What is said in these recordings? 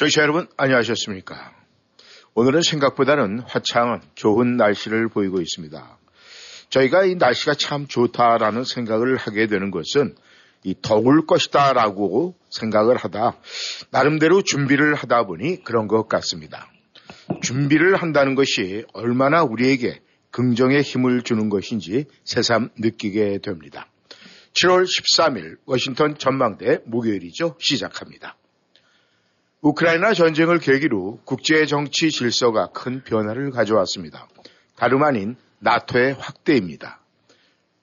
저희자 여러분 안녕하셨습니까? 오늘은 생각보다는 화창한 좋은 날씨를 보이고 있습니다. 저희가 이 날씨가 참 좋다라는 생각을 하게 되는 것은 이 더울 것이다라고 생각을 하다 나름대로 준비를 하다 보니 그런 것 같습니다. 준비를 한다는 것이 얼마나 우리에게 긍정의 힘을 주는 것인지 새삼 느끼게 됩니다. 7월 13일 워싱턴 전망대 목요일이죠. 시작합니다. 우크라이나 전쟁을 계기로 국제 정치 질서가 큰 변화를 가져왔습니다. 다름 아닌 나토의 확대입니다.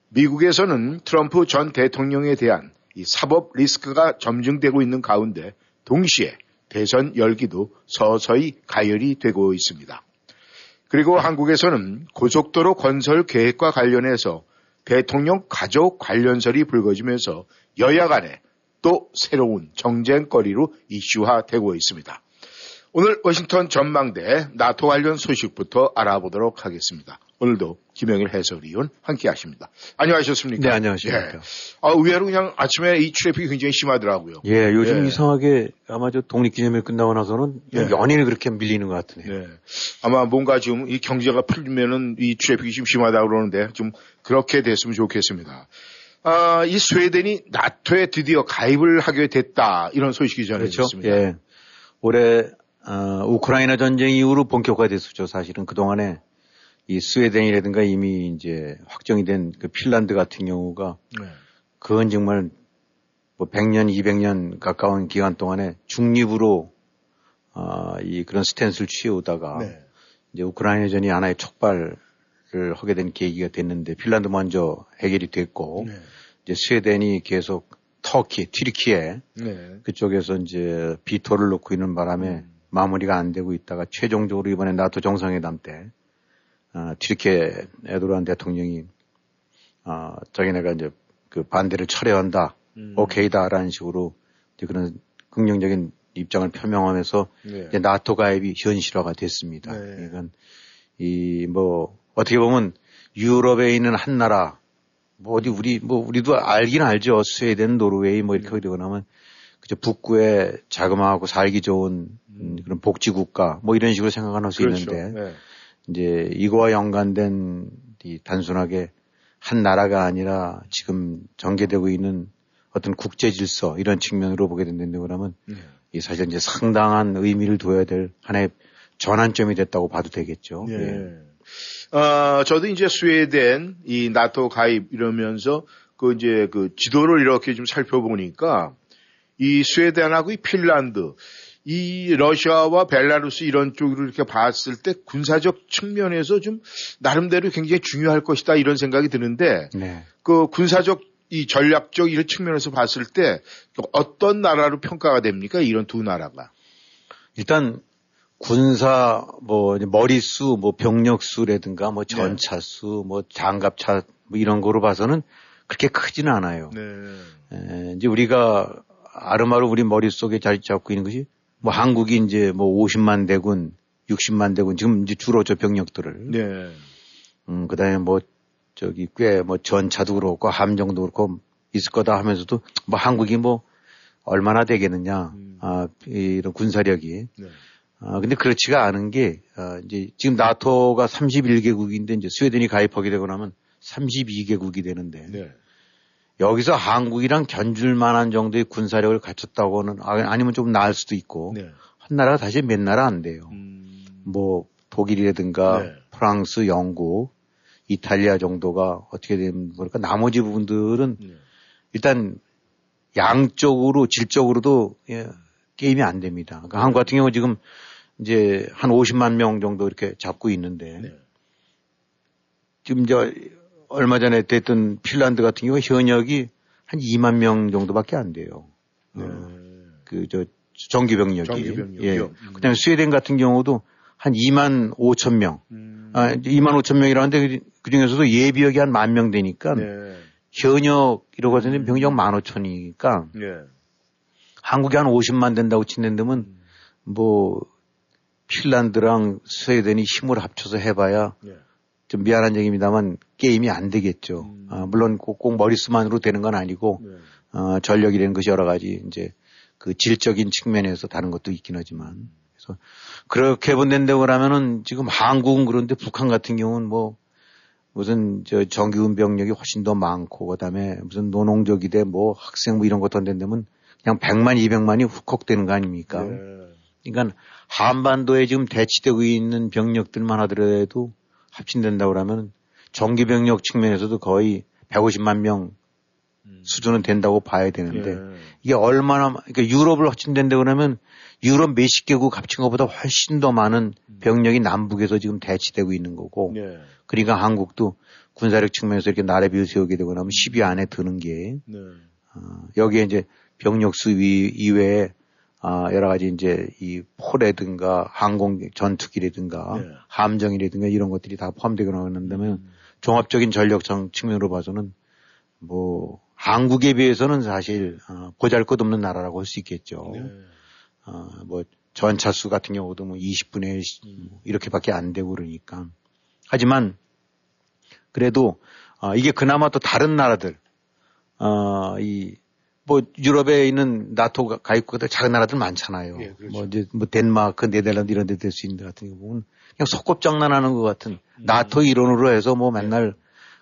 미국에서는 트럼프 전 대통령에 대한 이 사법 리스크가 점증되고 있는 가운데 동시에 대선 열기도 서서히 가열이 되고 있습니다. 그리고 한국에서는 고속도로 건설 계획과 관련해서 대통령 가족 관련설이 불거지면서 여야 간에 또 새로운 정쟁거리로 이슈화되고 있습니다. 오늘 워싱턴 전망대 나토 관련 소식부터 알아보도록 하겠습니다. 오늘도 김영일 해설위원 함께 하십니다. 안녕하셨습니까? 네, 안녕하십니까. 예. 아, 의외로 그냥 아침에 이 traffic이 굉장히 심하더라고요. 예, 요즘 예. 이상하게 아마 저 독립기념일 끝나고 나서는 예. 연일 그렇게 밀리는 것 같으네요. 네. 아마 뭔가 지금 이 경제가 풀리면은 이 traffic이 좀 심하다고 그러는데 좀 그렇게 됐으면 좋겠습니다. 아, 이 스웨덴이 나토에 드디어 가입을 하게 됐다 이런 소식이 전해졌습니다. 그렇죠? 예. 올해 어, 우크라이나 전쟁 이후로 본격화됐었죠. 사실은 그 동안에 이 스웨덴이라든가 이미 이제 확정이 된 그 핀란드 같은 경우가 네. 그건 정말 뭐 100년, 200년 가까운 기간 동안에 중립으로 어, 이 그런 스탠스를 취해오다가 네. 이제 우크라이나전이 하나의 촉발 을 하게 된 계기가 됐는데 핀란드 먼저 해결이 됐고 네. 이제 스웨덴이 계속 터키, 튀르키에 네. 그쪽에서 이제 비토를 놓고 있는 바람에 음. 마무리가 안 되고 있다가 최종적으로 이번에 나토 정상회담 때 어, 튀르키예 에도르안 대통령이 어, 자기네가 이제 그 반대를 철회한다, 음. 오케이다라는 식으로 이제 그런 긍정적인 입장을 표명하면서 네. 이제 나토 가입이 현실화가 됐습니다. 네. 그러니까 이뭐 어떻게 보면 유럽에 있는 한 나라 뭐 어디 우리 뭐 우리도 알긴 알죠 스웨덴, 노르웨이 뭐 이렇게 음. 되고 나면 그저 북구에 자그마하고 살기 좋은 음. 그런 복지 국가 뭐 이런 식으로 생각할 수 그렇죠. 있는데 네. 이제 이거와 연관된 이 단순하게 한 나라가 아니라 지금 전개되고 있는 어떤 국제 질서 이런 측면으로 보게 된다고 그러면 네. 이 사실 이제 상당한 의미를 둬야 될 하나의 전환점이 됐다고 봐도 되겠죠. 네. 예. 어, 저도 이제 스웨덴 이 나토 가입 이러면서 그 이제 그 지도를 이렇게 좀 살펴보니까 이 스웨덴하고 이 핀란드 이 러시아와 벨라루스 이런 쪽으로 이렇게 봤을 때 군사적 측면에서 좀 나름대로 굉장히 중요할 것이다 이런 생각이 드는데 네. 그 군사적 이 전략적 이런 측면에서 봤을 때 어떤 나라로 평가가 됩니까? 이런 두 나라가. 일단 군사 뭐 머리수 뭐 병력 수라든가 뭐 네. 전차 수 뭐 장갑차 뭐 이런 거로 봐서는 그렇게 크지는 않아요. 네. 에, 이제 우리가 아름아름 우리 머릿속에 자리 잡고 있는 것이 뭐 한국이 이제 뭐 50만 대군, 60만 대군 지금 이제 주로 저 병력들을. 네. 음, 그 다음에 뭐 저기 꽤 뭐 전차도 그렇고 함정도 그렇고 있을 거다 하면서도 뭐 한국이 뭐 얼마나 되겠느냐. 음. 아, 이런 군사력이. 네. 아, 근데 그렇지가 않은 게, 아, 이제 지금 나토가 31개국인데 이제 스웨덴이 가입하게 되고 나면 32개국이 되는데. 네. 여기서 한국이랑 견줄 만한 정도의 군사력을 갖췄다고는 아, 아니면 좀 나을 수도 있고 네. 한 나라가 다시 몇 나라 안 돼요. 음. 뭐 독일이라든가 네. 프랑스, 영국, 이탈리아 정도가 어떻게 되면 그러니까 나머지 부분들은 네. 일단 양적으로 질적으로도 예, 게임이 안 됩니다. 그러니까 한국 같은 경우 지금 이제 한 50만 명 정도 이렇게 잡고 있는데 네. 지금 이제 얼마 전에 됐던 핀란드 같은 경우 현역이 한 2만 명 정도밖에 안 돼요. 네. 어, 그저 정규 병력이. 정규 병력이요. 예. 음. 그다음에 스웨덴 같은 경우도 한 2만 5천 명. 음. 아, 2만 5천 명이라는데 그 중에서도 예비역이 한 만 명 되니까 네. 현역이라고 하더니 병력 1만 5천이니까 네. 한국이 한 50만 된다고 친다면 뭐 핀란드랑 스웨덴이 힘을 합쳐서 해봐야 네. 좀 미안한 얘기입니다만 게임이 안 되겠죠. 음. 아, 물론 꼭, 꼭 머릿수만으로 되는 건 아니고 네. 어, 전력이라는 것이 여러 가지 이제 그 질적인 측면에서 다른 것도 있긴 하지만 그래서 그렇게 본다고 그러면은 지금 한국은 그런데 북한 같은 경우는 뭐 무슨 저 정규군 병력이 훨씬 더 많고 그다음에 무슨 노농적이대 뭐 학생 뭐 이런 것 던진다면 그냥 100만 200만이 훅훅 되는 거 아닙니까? 네. 그러니까 한반도에 지금 대치되고 있는 병력들만 하더라도 합친된다고 그러면 정규 병력 측면에서도 거의 150만 명 수준은 된다고 봐야 되는데 네. 이게 얼마나 그러니까 유럽을 합친된다 그러면 유럽 몇십 개국 합친 것보다 훨씬 더 많은 병력이 남북에서 지금 대치되고 있는 거고 네. 그러니까 한국도 군사력 측면에서 이렇게 나래비를 세우게 되고 나면 10위 안에 드는 게 네. 어, 여기에 이제 병력 수위 이외에 아, 여러 가지 이제 이 포라든가 항공 전투기라든가 네. 함정이라든가 이런 것들이 다 포함되고 나간다면 종합적인 전력상 측면으로 봐서는 뭐 한국에 비해서는 사실 어, 보잘것없는 나라라고 할 수 있겠죠. 네. 어, 뭐 전차 수 같은 경우도 뭐 20분의 이렇게밖에 안 되고 그러니까. 하지만 그래도 어, 이게 그나마 또 다른 나라들 어, 이 뭐 유럽에 있는 나토 가- 가입국들 작은 나라들 많잖아요. 예, 그렇죠. 뭐 이제 뭐 덴마크, 네덜란드 이런 데 될 수 있는 데 같은 경우는 그냥 소꿉장난하는 것 같은 음. 나토 일원으로 해서 뭐 네. 맨날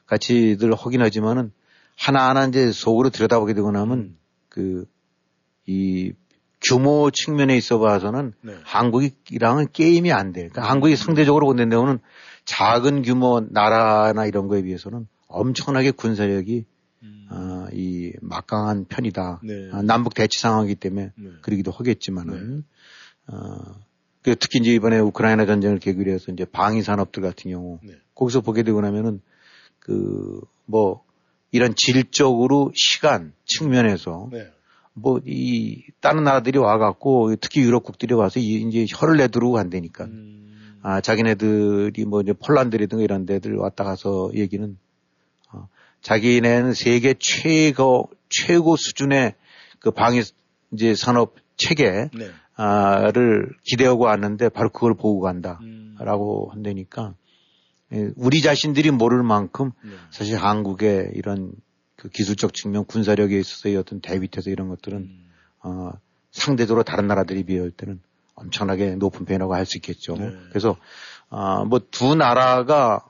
같이들 하긴 하지만은 하나하나 이제 속으로 들여다보게 되고 나면 음. 그이 규모 측면에 있어 봐서는 네. 한국이랑은 게임이 안 돼. 그러니까 한국이 상대적으로 본다면 작은 규모 나라나 이런 거에 비해서는 엄청나게 군사력이 어, 이 막강한 편이다. 음. 네. 아, 남북 대치 상황이기 때문에 네. 그러기도 하겠지만은 어, 그 특히 이제 이번에 우크라이나 전쟁을 계기로 해서 이제 방위 산업들 같은 경우 네. 거기서 보게 되고 나면은 그 뭐 이런 질적으로 시간 측면에서 네. 뭐이 다른 나라들이 와갖고 특히 유럽국들이 와서 이- 이제 혀를 내두르고 간다니까. 음. 아 자기네들이 뭐 이제 폴란드라든가 이런 데들 왔다 가서 얘기는 어, 자기네는 세계 최고 최고 수준의 그 방위 이제 산업 체계 네. 아를 기대하고 왔는데 바로 그걸 보고 간다라고 음. 한다니까 예, 우리 자신들이 모를 만큼 네. 사실 한국의 이런 그 기술적 측면 군사력에 있어서의 어떤 대비태세 이런 것들은 음. 어, 상대적으로 다른 나라들이 비할 때는 엄청나게 높은 편이라고 할 수 있겠죠. 네. 그래서 어, 뭐 두 나라가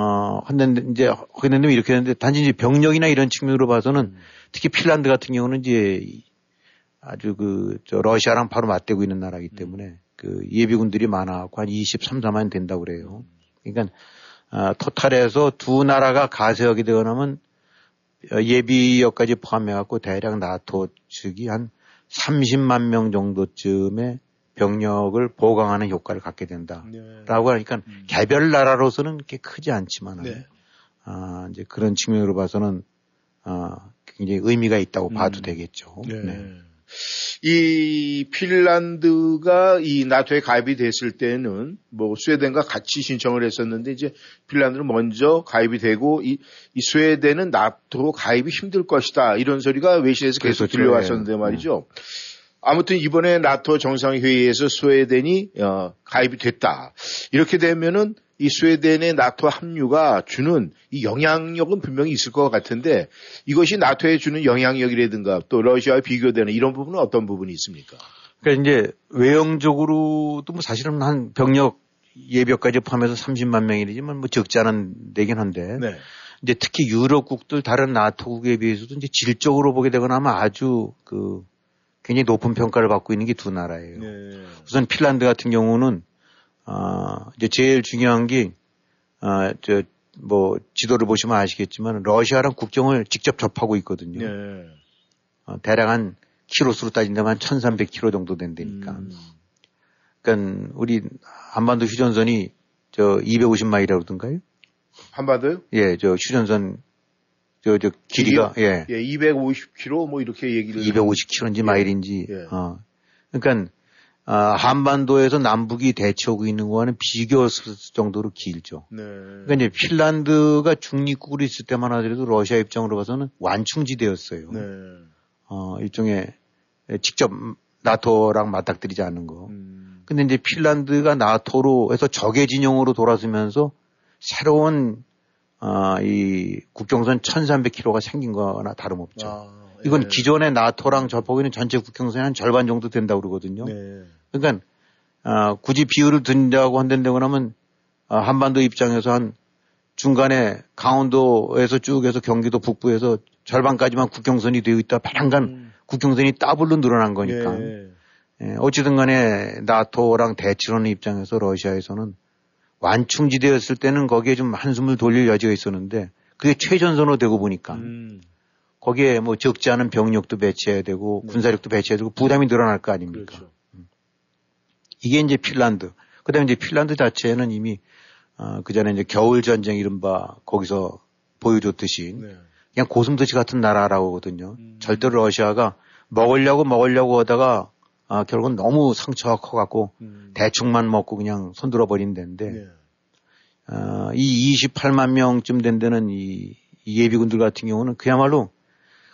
어, 한데 이제 하겠는데 이렇게 했는데 단지 이제 병력이나 이런 측면으로 봐서는 특히 핀란드 같은 경우는 이제 아주 그 저 러시아랑 바로 맞대고 있는 나라이기 때문에 그 예비군들이 많아갖고 한 23, 4만 된다고 그래요. 그러니까 아, 토탈에서 두 나라가 가세하게 되거나면 어, 예비역까지 포함해갖고 대략 나토 측이 한 30만 명 정도쯤의 병력을 보강하는 효과를 갖게 된다라고 네. 하니까 개별 나라로서는 그렇게 크지 않지만 네. 아, 이제 그런 측면으로 봐서는 아, 굉장히 의미가 있다고 봐도 음. 되겠죠. 네. 네. 이 핀란드가 이 나토에 가입이 됐을 때는 뭐 스웨덴과 같이 신청을 했었는데 이제 핀란드는 먼저 가입이 되고 이, 이 스웨덴은 나토 가입이 힘들 것이다 이런 소리가 외신에서 계속 그렇죠. 들려왔었는데 예. 말이죠. 아무튼 이번에 나토 정상회의에서 스웨덴이 어, 가입이 됐다. 이렇게 되면은 이 스웨덴의 나토 합류가 주는 이 영향력은 분명히 있을 것 같은데 이것이 나토에 주는 영향력이라든가 또 러시아와 비교되는 이런 부분은 어떤 부분이 있습니까? 그러니까 이제 외형적으로도 뭐 사실은 한 병력 예비역까지 포함해서 30만 명이지만 뭐 적지 않은 되긴 한데 네. 이제 특히 유럽국들 다른 나토국에 비해서도 이제 질적으로 보게 되거나 하면 아주 그 굉장히 높은 평가를 받고 있는 게 두 나라예요. 네. 우선 핀란드 같은 경우는 아 이제 제일 중요한 게아저 뭐 지도를 보시면 아시겠지만 러시아랑 국경을 직접 접하고 있거든요. 네. 어, 대략 한 키로수로 따진다면 1,300km 정도 된다니까. 음. 그러니까 우리 한반도 휴전선이 저 250마일이라고 그러던가요? 한반도요? 예, 저 휴전선 저 저 길이가 예. 예, 250km 뭐 이렇게 얘기를 250km인지 마일인지 예. 어 그러니까 아, 한반도에서 남북이 대치하고 있는 거와는 비교 정도로 길죠. 네. 그러니까 이제 핀란드가 중립국으로 있을 때만 하더라도 러시아 입장으로 봐서는 완충지대였어요. 네. 어, 일종의 직접 나토랑 맞닥뜨리지 않는 거. 음. 근데 이제 핀란드가 나토로 해서 적의 진영으로 돌아서면서 새로운 아, 이 국경선 1300km가 생긴 거나 다름없죠. 아, 이건 예. 기존의 나토랑 접하고 있는 전체 국경선이 한 절반 정도 된다고 그러거든요. 네. 그러니까 아, 굳이 비율을 든다고 한다고 하면 아, 한반도 입장에서 한 중간에 강원도에서 쭉 해서 경기도 북부에서 절반까지만 국경선이 되어 있다. 바람간 음. 국경선이 더블로 늘어난 거니까. 예. 예, 어찌든 간에 나토랑 대치하는 입장에서 러시아에서는 완충지대였을 때는 거기에 좀 한숨을 돌릴 여지가 있었는데 그게 최전선으로 되고 보니까 음. 거기에 뭐 적지 않은 병력도 배치해야 되고 네. 군사력도 배치해야 되고 부담이 늘어날 거 아닙니까? 그렇죠. 음. 이게 이제 핀란드. 그 다음에 이제 핀란드 자체는 이미 어, 그 전에 이제 겨울 전쟁 이른바 거기서 보여줬듯이 네. 그냥 고슴도치 같은 나라라고 하거든요. 음. 절대로 러시아가 먹으려고 먹으려고 하다가 아, 결국은 너무 상처가 커갖고 음. 대충만 먹고 그냥 손들어 버린 데인데 네. 어, 이 28만 명쯤 된 데는 이, 이 예비군들 같은 경우는 그야말로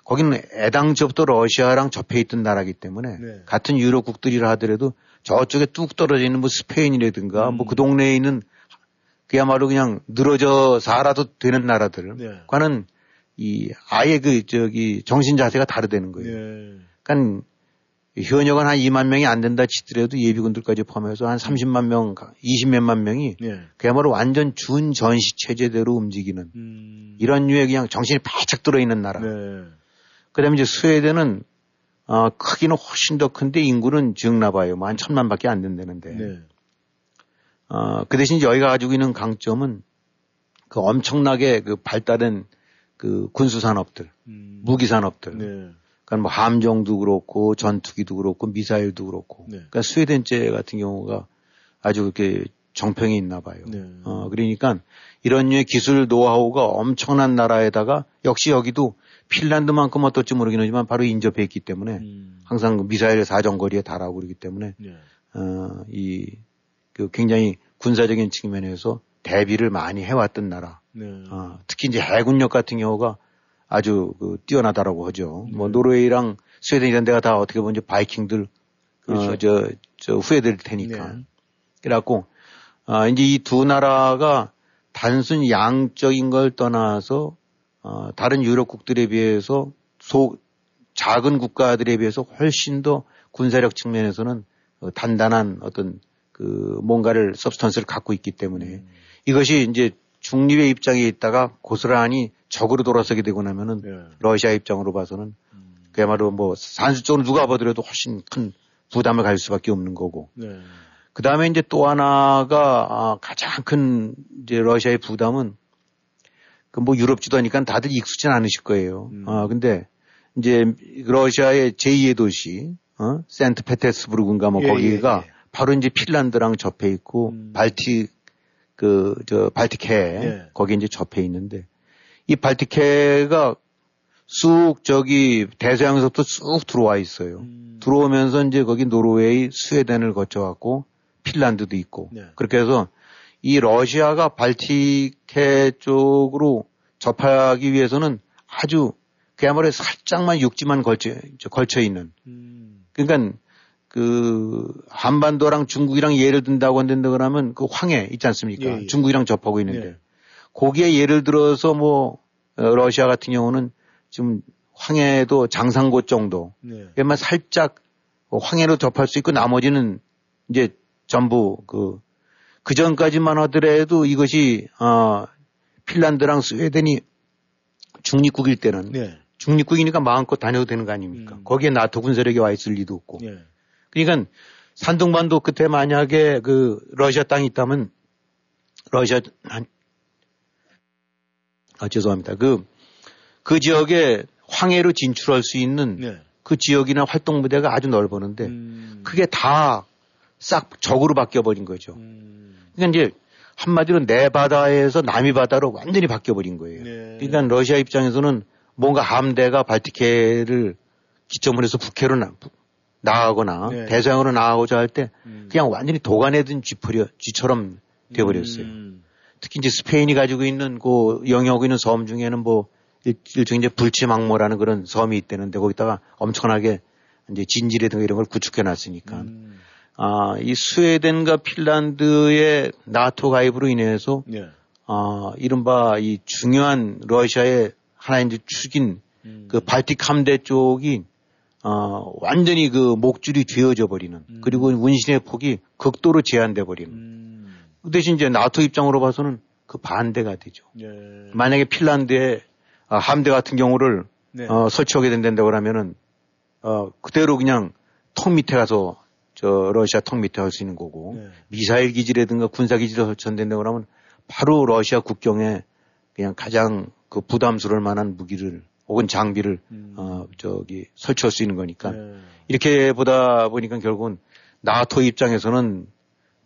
거기는 애당초부터 러시아랑 접해 있던 나라기 때문에 네. 같은 유럽 국들이라 하더라도 저쪽에 뚝 떨어져 있는 뭐 스페인이라든가 음. 뭐그 동네에 있는 그야말로 그냥 늘어져 살아도 되는 나라들과는 네. 이 아예 그 저기 정신 자세가 다르다는 거예요. 네. 그러니까 현역은 한 2만 명이 안 된다 치더라도 예비군들까지 포함해서 한 30만 명, 20몇만 명이 예. 그야말로 완전 준 전시 체제대로 움직이는 음. 이런 류의 그냥 정신이 바짝 들어있는 나라. 네. 그 다음에 이제 스웨덴은 어, 크기는 훨씬 더 큰데 인구는 적나 봐요. 뭐 한 천만 밖에 안 된다는데. 네. 어, 그 대신 여기가 가지고 있는 강점은 그 엄청나게 그 발달된 그 군수 산업들, 음. 무기 산업들. 네. 그러니까 뭐 함정도 그렇고 전투기도 그렇고 미사일도 그렇고. 네. 그러니까 스웨덴제 같은 경우가 아주 그렇게 정평이 있나 봐요. 네. 어, 그러니까 이런 류의 기술 노하우가 엄청난 나라에다가 역시 여기도 핀란드만큼 어떨지 모르겠지만 바로 인접해 있기 때문에 음. 항상 그 미사일 사정거리에 달하고 그러기 때문에 네. 어, 이 그 굉장히 군사적인 측면에서 대비를 많이 해왔던 나라. 네. 어, 특히 이제 해군력 같은 경우가 아주 그 뛰어나다라고 하죠. 네. 뭐 노르웨이랑 스웨덴 이런 데가 다 어떻게 보면 이제 바이킹들 그렇죠. 어, 저, 저 후예될 테니까. 네. 그래갖고 아, 이제 이 두 나라가 단순 양적인 걸 떠나서 어, 다른 유럽국들에 비해서 소, 작은 국가들에 비해서 훨씬 더 군사력 측면에서는 어, 단단한 어떤 그 뭔가를 서브스턴스를 갖고 있기 때문에 음. 이것이 이제 중립의 입장에 있다가 고스란히 적으로 돌아서게 되고 나면은 네. 러시아 입장으로 봐서는 음. 그야말로 뭐 산술적으로 누가 보더라도 훨씬 큰 부담을 가질 수밖에 없는 거고. 네. 그 다음에 이제 또 하나가 아, 가장 큰 이제 러시아의 부담은 그 뭐 유럽 지도니까 다들 익숙진 않으실 거예요. 음. 아 근데 이제 러시아의 제2의 도시 어? 센트 페테스부르크인가 뭐 예, 거기가 예, 예. 바로 이제 핀란드랑 접해 있고 음. 발티 그 저 발티케 예. 거기 이제 접해 있는데 이 발티케가 쑥 저기 대서양에서부터 쑥 들어와 있어요. 음. 들어오면서 이제 거기 노르웨이, 스웨덴을 거쳐갖고 핀란드도 있고 네. 그렇게 해서 이 러시아가 발티케 쪽으로 접하기 위해서는 아주 그야말로 살짝만 육지만 걸쳐 걸쳐 있는. 음. 그러니까 그 한반도랑 중국이랑 예를 든다고 한다 그러면 그 황해 있지 않습니까? 예, 예. 중국이랑 접하고 있는데 예. 거기에 예를 들어서 뭐 어, 러시아 같은 경우는 지금 황해도 장상곳 정도. 네. 그만 살짝 황해로 접할 수 있고 나머지는 이제 전부 그, 그 전까지만 하더라도 이것이, 어, 핀란드랑 스웨덴이 중립국일 때는 네. 중립국이니까 마음껏 다녀도 되는 거 아닙니까? 음. 거기에 나토 군사력이 와 있을 리도 없고. 네. 그러니까 산둥반도 끝에 만약에 그 러시아 땅이 있다면 러시아 아, 죄송합니다. 그, 그 지역에 황해로 진출할 수 있는 네. 그 지역이나 활동 무대가 아주 넓었는데 음. 그게 다 싹 적으로 바뀌어 버린 거죠. 음. 그러니까 이제 한마디로 내 바다에서 남이 바다로 완전히 바뀌어 버린 거예요. 네. 그러니까 러시아 입장에서는 뭔가 함대가 발티케를 기점으로 해서 북해로 나, 나가거나 네. 대서양으로 나가고자 할때 음. 그냥 완전히 도가내든 쥐풀이, 쥐처럼 돼버렸어요. 음. 특히 이제 스페인이 가지고 있는 그 영역하고 있는 섬 중에는 뭐 일종의 이제 불치망모라는 그런 섬이 있다는데 거기다가 엄청나게 이제 진지라든가 이런 걸 구축해 놨으니까. 음. 아, 이 스웨덴과 핀란드의 나토 가입으로 인해서 네. 아, 이른바 이 중요한 러시아의 하나의 이제 축인 음. 그 발틱 함대 쪽이 어, 완전히 그 목줄이 쥐어져 버리는 음. 그리고 운신의 폭이 극도로 제한돼 버리는 음. 그 대신 이제 나토 입장으로 봐서는 그 반대가 되죠. 예. 만약에 핀란드의 아, 함대 같은 경우를 네. 어, 설치하게 된다고 하면은 어, 그대로 그냥 턱 밑에 가서 저 러시아 턱 밑에 할 수 있는 거고 네. 미사일 기지라든가 군사 기지를 설치한다고 하면 바로 러시아 국경에 그냥 가장 그 부담스러울 만한 무기를 혹은 장비를 음. 어 저기 설치할 수 있는 거니까 네. 이렇게 보다 보니까 결국은 나토 입장에서는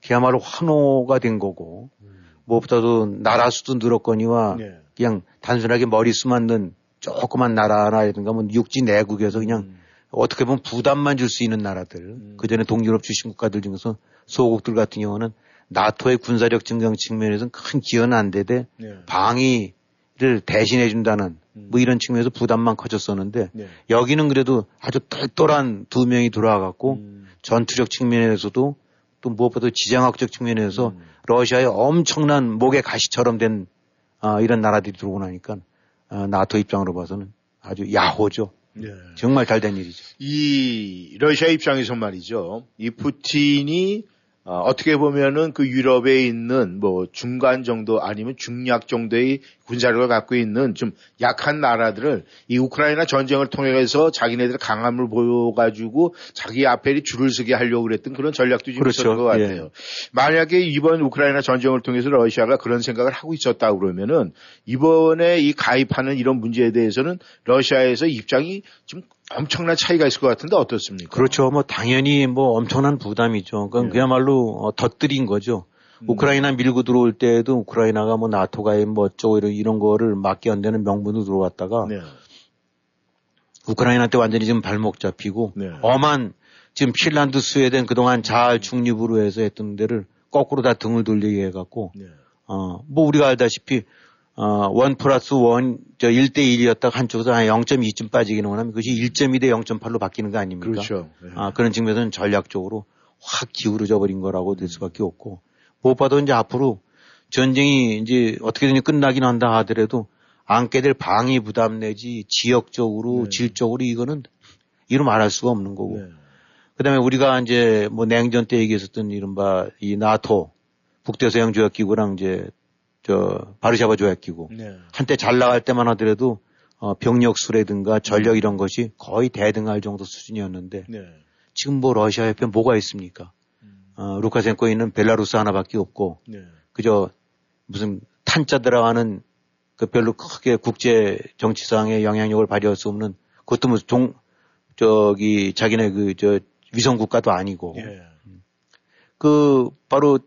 그야말로 환호가 된 거고 음. 무엇보다도 나라 수도 늘었거니와 네. 그냥 단순하게 머리 수만 는 조그만 나라라든가 뭐 육지 내국에서 그냥 음. 어떻게 보면 부담만 줄 수 있는 나라들 음. 그전에 동유럽 주신 국가들 중에서 소국들 같은 경우는 나토의 군사력 증강 측면에서는 큰 기여는 안 되되 네. 방위 를 대신해 준다는 음. 뭐 이런 측면에서 부담만 커졌었는데 네. 여기는 그래도 아주 똘똘한 두 명이 들어와갖고 음. 전투력 측면에서도 또 무엇보다 지정학적 측면에서 음. 러시아의 엄청난 목의 가시처럼 된 아, 이런 나라들이 들어오고 나니까 아, 나토 입장으로 봐서는 아주 야호죠. 네. 정말 잘 된 일이죠. 이 러시아 입장에서 말이죠. 이 푸틴이 어, 어 떻게 보면은 그 유럽에 있는 뭐 중간 정도 아니면 중약 정도의 군사력을 갖고 있는 좀 약한 나라들을 이 우크라이나 전쟁을 통해서 자기네들 강함을 보여가지고 자기 앞에 줄을 서게 하려고 그랬던 그런 전략도 좀 그렇죠. 있었던 것 같아요. 예. 만약에 이번 우크라이나 전쟁을 통해서 러시아가 그런 생각을 하고 있었다 그러면은 이번에 이 가입하는 이런 문제에 대해서는 러시아에서 입장이 좀 엄청난 차이가 있을 것 같은데 어떻습니까? 그렇죠. 뭐 당연히 뭐 엄청난 부담이죠. 그건 네. 그야말로 어, 덧들인 거죠. 음. 우크라이나 밀고 들어올 때에도 우크라이나가 뭐 나토 가입 뭐 어쩌고 이런, 이런 거를 막게 안 되는 명분으로 들어왔다가 네. 우크라이나 때 완전히 지금 발목 잡히고 네. 엄한 지금 핀란드 스웨덴 그동안 잘 중립으로 해서 했던 데를 거꾸로 다 등을 돌리게 해갖고 네. 어뭐 우리가 알다시피 어, 원 플러스 원, 저 1대1이었다가 한쪽에서 한 0.2쯤 빠지기는 하면 그것이 1.2대 0.8로 바뀌는 거 아닙니까? 그렇죠. 네. 아, 그런 측면에서는 전략적으로 확 기울어져 버린 거라고 될 수밖에 없고, 무엇봐도 이제 앞으로 전쟁이 이제 어떻게든 끝나긴 한다 하더라도 안게 될 방위 부담 내지 지역적으로, 네. 질적으로 이거는 이루 말할 수가 없는 거고. 네. 그 다음에 우리가 이제 뭐 냉전 때 얘기했었던 이른바 이 나토, 북대서양 조약기구랑 이제 저 바르샤바 조약 기구 네. 한때 잘 나갈 때만 하더라도 어, 병력 수라든가 전력 이런 것이 거의 대등할 정도 수준이었는데 네. 지금 뭐 러시아 옆에 뭐가 있습니까? 음. 어, 루카센코 있는 벨라루스 하나밖에 없고 네. 그저 무슨 탄자 들어가는 그 별로 크게 국제 정치상의 영향력을 발휘할 수 없는 그것도 무슨 종 저기 자기네 그 저 위성 국가도 아니고 예. 그 바로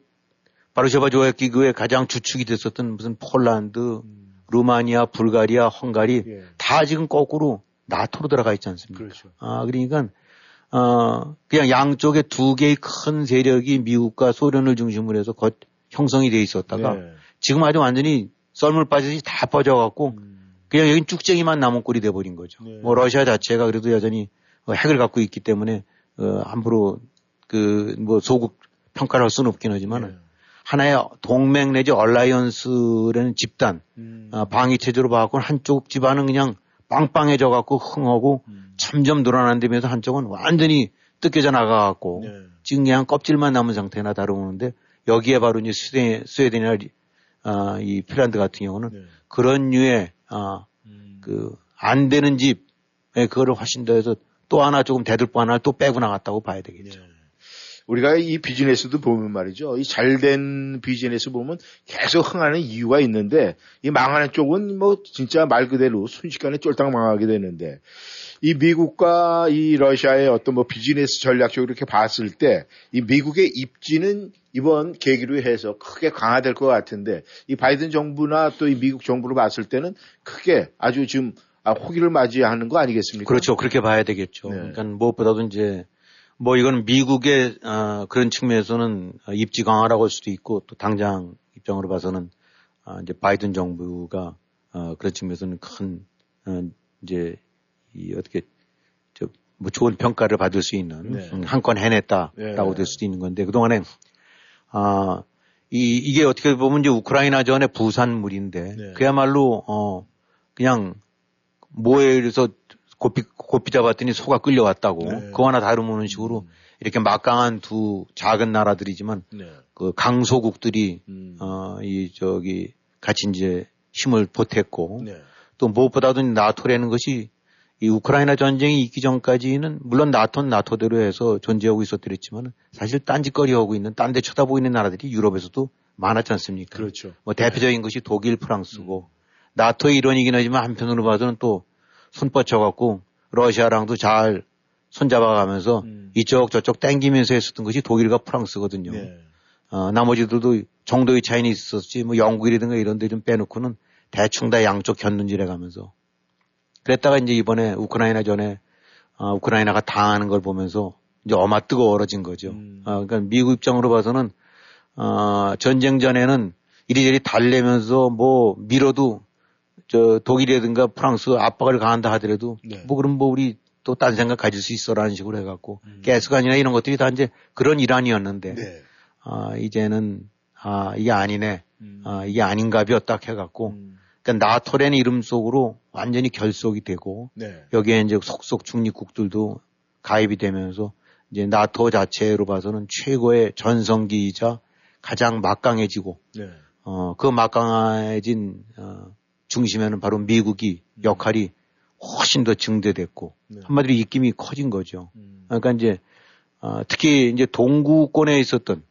바르샤바 조약 기구의 가장 주축이 됐었던 무슨 폴란드, 음. 루마니아, 불가리아, 헝가리 예. 다 지금 거꾸로 나토로 들어가 있지 않습니까? 그렇죠. 아 그러니까 어 그냥 양쪽에 두 개의 큰 세력이 미국과 소련을 중심으로 해서 거, 형성이 돼 있었다가 예. 지금 아주 완전히 썰물 빠지듯이 다 빠져갖고 음. 그냥 여긴 쭉쟁이만 남은 꼴이 돼버린 거죠. 예. 뭐 러시아 자체가 그래도 여전히 어, 핵을 갖고 있기 때문에 어, 함부로 그 뭐 소국 평가를 할 수는 없긴 하지만 은 하나의 동맹 내지 얼라이언스라는 집단 음. 어, 방위 체제로 봐갖고는 한쪽 집안은 그냥 빵빵해져 갖고 흥하고 음. 점점 늘어난다면서 한쪽은 완전히 뜯겨져 나가갖고 네. 지금 그냥 껍질만 남은 상태나 다름없는데 여기에 바로 이제 스웨덴, 스웨덴이나 어, 이 핀란드 같은 경우는 네. 그런 류의 어, 음. 그안 되는 집에 그거를 훨씬 더 해서 또 하나 조금 대들보 하나 또 빼고 나갔다고 봐야 되겠죠. 네. 우리가 이 비즈니스도 보면 말이죠. 이 잘된 비즈니스 보면 계속 흥하는 이유가 있는데 이 망하는 쪽은 뭐 진짜 말 그대로 순식간에 쫄딱 망하게 되는데 이 미국과 이 러시아의 어떤 뭐 비즈니스 전략적으로 이렇게 봤을 때 이 미국의 입지는 이번 계기로 해서 크게 강화될 것 같은데 이 바이든 정부나 또 이 미국 정부로 봤을 때는 크게 아주 지금 아, 호기를 맞이하는 거 아니겠습니까? 그렇죠. 그렇게 봐야 되겠죠. 네. 그러니까 무엇보다도 이제 뭐 이건 미국의 어, 그런 측면에서는 입지 강화라고 할 수도 있고 또 당장 입장으로 봐서는 어, 이제 바이든 정부가 어, 그런 측면에서는 큰 어, 이제 이 어떻게 저뭐 좋은 평가를 받을 수 있는 네. 음, 한건 해냈다라고 네. 될 수도 있는 건데 그 동안에 아 이, 이게 어떻게 보면 이제 우크라이나 전의 부산물인데 네. 그야말로 어 그냥 모에서 고삐, 고삐 잡았더니 소가 끌려왔다고. 네. 그거 하나 다름없는 식으로 음. 이렇게 막강한 두 작은 나라들이지만 네. 그 강소국들이 음. 어, 이 저기 같이 이제 힘을 보탰고 네. 또 무엇보다도 나토라는 것이 이 우크라이나 전쟁이 있기 전까지는 물론 나토는 나토대로 해서 존재하고 있었더랬지만 사실 딴짓거리하고 있는 딴 데 쳐다보고 있는 나라들이 유럽에서도 많았지 않습니까? 그렇죠. 뭐 대표적인 것이 독일, 프랑스고 음. 나토의 일원이긴 하지만 한편으로 봐서는 또 손 뻗쳐갖고 러시아랑도 잘 손잡아가면서 음. 이쪽 저쪽 땡기면서 했었던 것이 독일과 프랑스거든요. 네. 어, 나머지들도 정도의 차이는 있었지 뭐 영국이라든가 이런 데 좀 빼놓고는 대충 다 양쪽 견눈질해 가면서 그랬다가 이제 이번에 우크라이나 전에 어, 우크라이나가 당하는 걸 보면서 이제 어마 뜨거워진 거죠. 음. 어, 그러니까 미국 입장으로 봐서는 어, 전쟁 전에는 이리저리 달래면서 뭐 밀어도 저 독일이라든가 프랑스 압박을 가한다 하더라도 네. 뭐 그럼 뭐 우리 또딴 생각 가질 수 있어라는 식으로 해갖고 음. 가스관이나 이런 것들이 다 이제 그런 일환이었는데 네. 아 이제는 아 이게 아니네 음. 아 이게 아닌가벼 딱 해갖고 음. 그러니까 나토라는 이름 속으로 완전히 결속이 되고 네. 여기에 이제 속속 중립국들도 가입이 되면서 이제 나토 자체로 봐서는 최고의 전성기이자 가장 막강해지고 네. 어그 막강해진 어 중심에는 바로 미국이 음. 역할이 훨씬 더 증대됐고 네. 한마디로 입김이 커진 거죠. 음. 그러니까 이제 어, 특히 이제 동구권에 있었던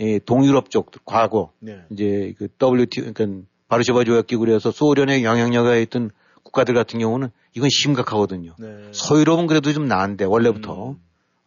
이 동유럽 쪽 과거 네. 이제 그 WTO 그러니까 바르샤바 조약 기구에서 소련의 영향력에 있던 국가들 같은 경우는 이건 심각하거든요. 네. 서유럽은 그래도 좀 나은데 원래부터 음.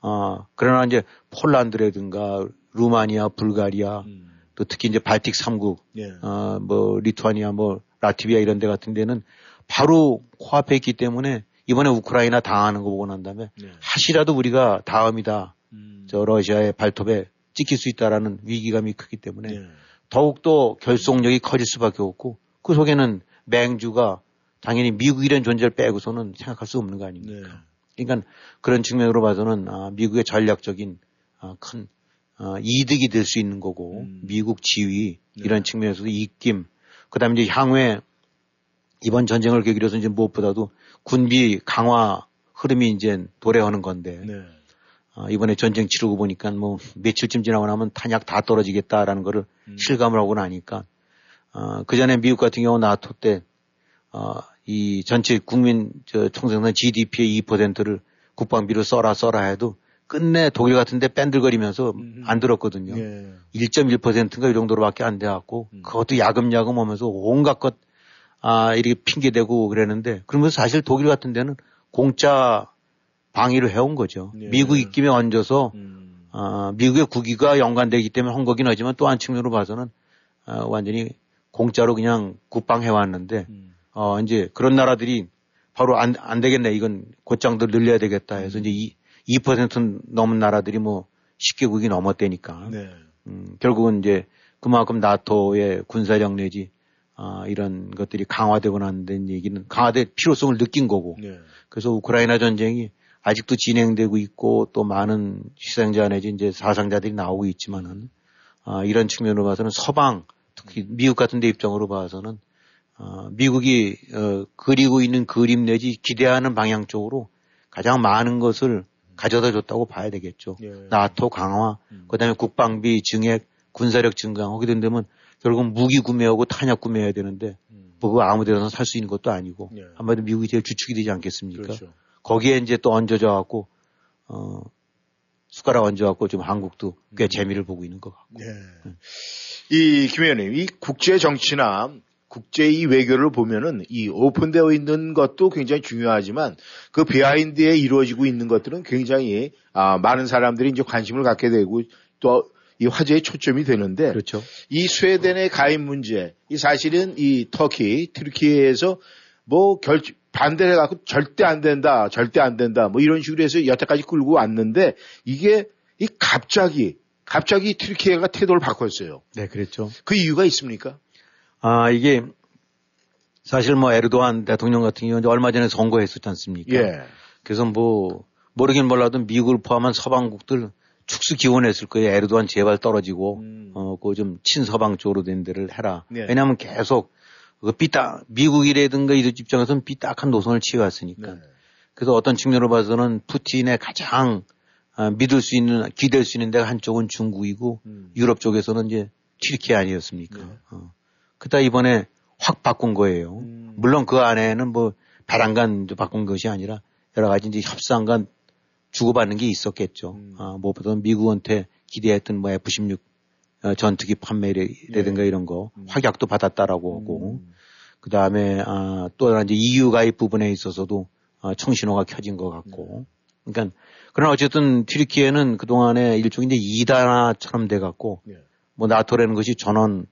어 그러나 이제 폴란드라든가 루마니아, 불가리아 음. 또 특히 이제 발틱 3국 예. 어 뭐 리투아니아 뭐 라티비아 이런 데 같은 데는 바로 코앞에 있기 때문에 이번에 우크라이나 당하는 거 보고 난 다음에 네. 하시라도 우리가 다음이다. 음. 저 러시아의 발톱에 찍힐 수 있다라는 위기감이 크기 때문에 네. 더욱더 결속력이 커질 수밖에 없고 그 속에는 맹주가 당연히 미국이라는 존재를 빼고서는 생각할 수 없는 거 아닙니까? 네. 그러니까 그런 측면으로 봐서는 아, 미국의 전략적인 아, 큰 아, 이득이 될 수 있는 거고 음. 미국 지위 네. 이런 측면에서도 입김 그 다음에 이제 향후에 이번 전쟁을 계기로 해서 이제 무엇보다도 군비 강화 흐름이 이제 도래하는 건데. 네. 어, 이번에 전쟁 치르고 보니까 뭐 며칠쯤 지나고 나면 탄약 다 떨어지겠다라는 거를 음. 실감을 하고 나니까 어, 그 전에 미국 같은 경우 나토 때, 어, 이 전체 국민 저 총생산 GDP의 2%를 국방비로 써라 써라 해도 끝내 독일 같은데 뺀들거리면서 음. 안 들었거든요. 예. 1.1%인가 이 정도로밖에 안 돼갖고 음. 그것도 야금야금 오면서 온갖 것 아, 이렇게 핑계대고 그랬는데 그러면서 사실 독일 같은 데는 공짜 방위를 해온 거죠. 예. 미국 입김에 얹어서 음. 아, 미국의 국위가 연관되기 때문에 한 거긴 하지만 또 한 측면으로 봐서는 아, 완전히 공짜로 그냥 국방해 왔는데 음. 어, 이제 그런 나라들이 바로 안, 안 되겠네. 이건 곧장들 늘려야 되겠다 해서 음. 이제 이, 2% 넘은 나라들이 뭐 10개국이 넘었대니까. 네. 음, 결국은 이제 그만큼 나토의 군사력 내지 아, 이런 것들이 강화되고 난다는 얘기는 강화될 필요성을 느낀 거고. 네. 그래서 우크라이나 전쟁이 아직도 진행되고 있고 또 많은 희생자 내지 이제 사상자들이 나오고 있지만은 아, 이런 측면으로 봐서는 서방 특히 미국 같은 데 입장으로 봐서는 어, 미국이 어, 그리고 있는 그림 내지 기대하는 방향 쪽으로 가장 많은 것을 가져다 줬다고 봐야 되겠죠. 예. 나토 강화, 음. 그다음에 국방비 증액, 군사력 증강 하게 된다면 결국 무기 구매하고 탄약 구매해야 되는데 음. 뭐 그거 아무 데나 살 수 있는 것도 아니고 예. 한마디로 미국이 제일 주축이 되지 않겠습니까? 그렇죠. 거기에 이제 또 얹어져 갖고 어 숟가락 얹어 갖고 좀 한국도 꽤 음. 재미를 보고 있는 것 같고. 예. 음. 이김 의원님, 이 국제 정치나 국제 의 외교를 보면은 이 오픈되어 있는 것도 굉장히 중요하지만 그 비하인드에 이루어지고 있는 것들은 굉장히 아, 많은 사람들이 이제 관심을 갖게 되고 또 이 화제의 초점이 되는데 그렇죠. 이 스웨덴의 가입 문제 이 사실은 이 터키 트르키에서 뭐 결, 반대를 해갖고 절대 안 된다, 절대 안 된다, 뭐 이런 식으로 해서 여태까지 끌고 왔는데 이게 이 갑자기 갑자기 트리키예가 태도를 바꿨어요. 네, 그랬죠. 그 이유가 있습니까? 아 이게 사실 뭐 에르도안 대통령 같은 경우는 얼마 전에 선거했었지 않습니까? 예. 그래서 뭐 모르긴 몰라도 미국을 포함한 서방국들 축수 기원했을 거예요. 에르도안 제발 떨어지고 음. 어그 좀 친서방 쪽으로 된 데를 해라. 네. 왜냐하면 계속 그 삐딱 미국이라든가 이들 입장에서는 삐딱한 노선을 취해왔으니까. 네. 그래서 어떤 측면으로 봐서는 푸틴의 가장 아, 믿을 수 있는 기댈 수 있는 데가 한쪽은 중국이고 음. 유럽 쪽에서는 이제 튀르키 아니었습니까? 네. 어. 그다 이번에 확 바꾼 거예요. 음. 물론 그 안에는 뭐 배란간 바꾼 것이 아니라 여러 가지 이제 협상간 주고받는 게 있었겠죠. 음. 아, 무엇보다 미국한테 기대했던 뭐 F-16 어, 전투기 판매라든가 이런 거 음. 확약도 받았다라고 하고 음. 그 다음에 아, 또 하나 이제 EU 가입 부분에 있어서도 아, 청신호가 켜진 것 같고. 그러니까 그러나 어쨌든 튀르키예는 그 동안에 일종의 이제 이단화처럼 돼 갖고 예. 뭐 나토라는 것이 전원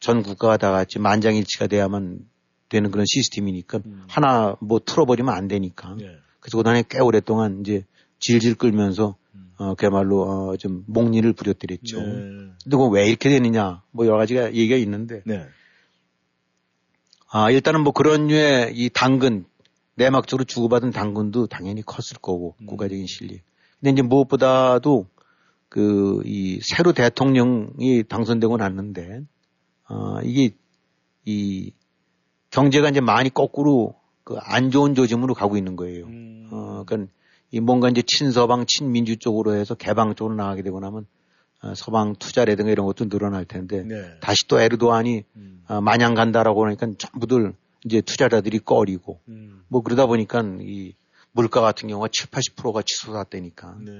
전 국가가 다 같이 만장일치가 돼야만 되는 그런 시스템이니까 음. 하나 뭐 틀어버리면 안 되니까. 예. 그래서 그동안에 꽤 오랫동안 이제 질질 끌면서 음. 어, 그야말로 어, 좀 목리를 부렸더랬죠. 네. 근데 그거 왜 이렇게 되느냐 뭐 여러 가지가 얘기가 있는데 네. 아, 일단은 뭐 그런 류의 이 당근, 내막적으로 주고받은 당근도 당연히 컸을 거고, 음. 국가적인 실리. 근데 이제 무엇보다도 그, 이 새로 대통령이 당선되고 났는데, 아, 이게 이 경제가 이제 많이 거꾸로 그 안 좋은 조짐으로 가고 있는 거예요. 음. 어, 그러니까 이 뭔가 이제 친서방, 친민주 쪽으로 해서 개방 쪽으로 나가게 되고 나면 어, 서방 투자라든가 이런 것도 늘어날 텐데, 네. 다시 또 에르도안이 음. 어, 마냥 간다라고 하니까 전부들 이제 투자자들이 꺼리고 음. 뭐 그러다 보니까 이 물가 같은 경우가 7, 80%가 치솟았다니까. 네.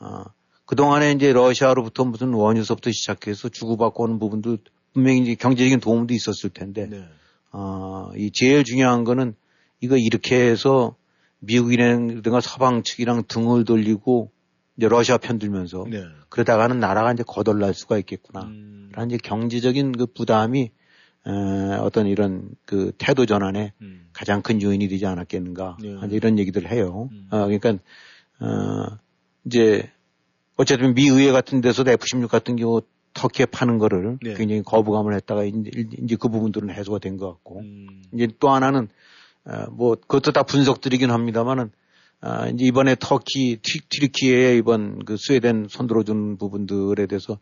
어, 그동안에 이제 러시아로부터 무슨 원유서부터 시작해서 주고받고 오는 부분도 분명히 이제 경제적인 도움도 있었을 텐데, 네. 어, 이 제일 중요한 거는 이거 이렇게 해서 미국이라든가 서방 측이랑 등을 돌리고 이제 러시아 편 들면서 네. 그러다가는 나라가 이제 거덜날 수가 있겠구나. 음. 라는 이제 경제적인 그 부담이 에, 어떤 이런 그 태도 전환에 음. 가장 큰 요인이 되지 않았겠는가 네. 이런 얘기들을 해요. 음. 어, 그러니까 어, 이제 어쨌든 미 의회 같은 데서도 F-16 같은 경우 터키에 파는 거를 네. 굉장히 거부감을 했다가 이제, 이제 그 부분들은 해소가 된 것 같고 음. 이제 또 하나는 어, 뭐 그것도 다 분석들이긴 합니다만은 아, 이제 이번에 터키 튀, 튀르키예에 이번 그 스웨덴 손들어준 부분들에 대해서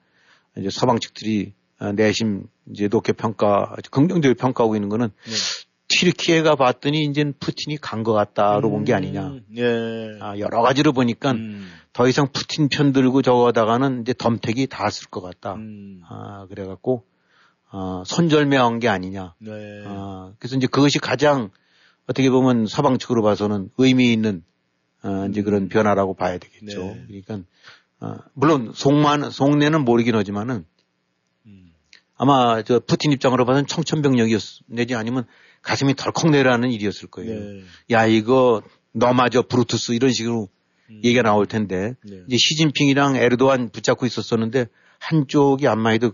이제 서방 측들이 아, 내심 이제 높게 평가 긍정적으로 평가하고 있는 거는 네. 튀르키예가 봤더니 이제 푸틴이 간 것 같다로 본게 아니냐. 음. 예. 아, 여러 가지로 보니까 음. 더 이상 푸틴 편 들고 저거 하다가는 이제 덤택이 닿았을 것 같다. 음. 아, 그래갖고, 아, 손절매한 게 아니냐. 네. 아, 그래서 이제 그것이 가장 어떻게 보면 서방 측으로 봐서는 의미 있는 어, 이제 그런 변화라고 봐야 되겠죠. 네. 그러니까 어, 물론 속만 속내는 모르긴 하지만은 음. 아마 저 푸틴 입장으로 봐서는 청천벽력이었 내지 아니면 가슴이 덜컥 내려가는 일이었을 거예요. 네. 야 이거 너마저 브루투스 이런 식으로 음. 얘기가 나올 텐데 네. 이제 시진핑이랑 에르도안 붙잡고 있었었는데 한쪽이 안마해도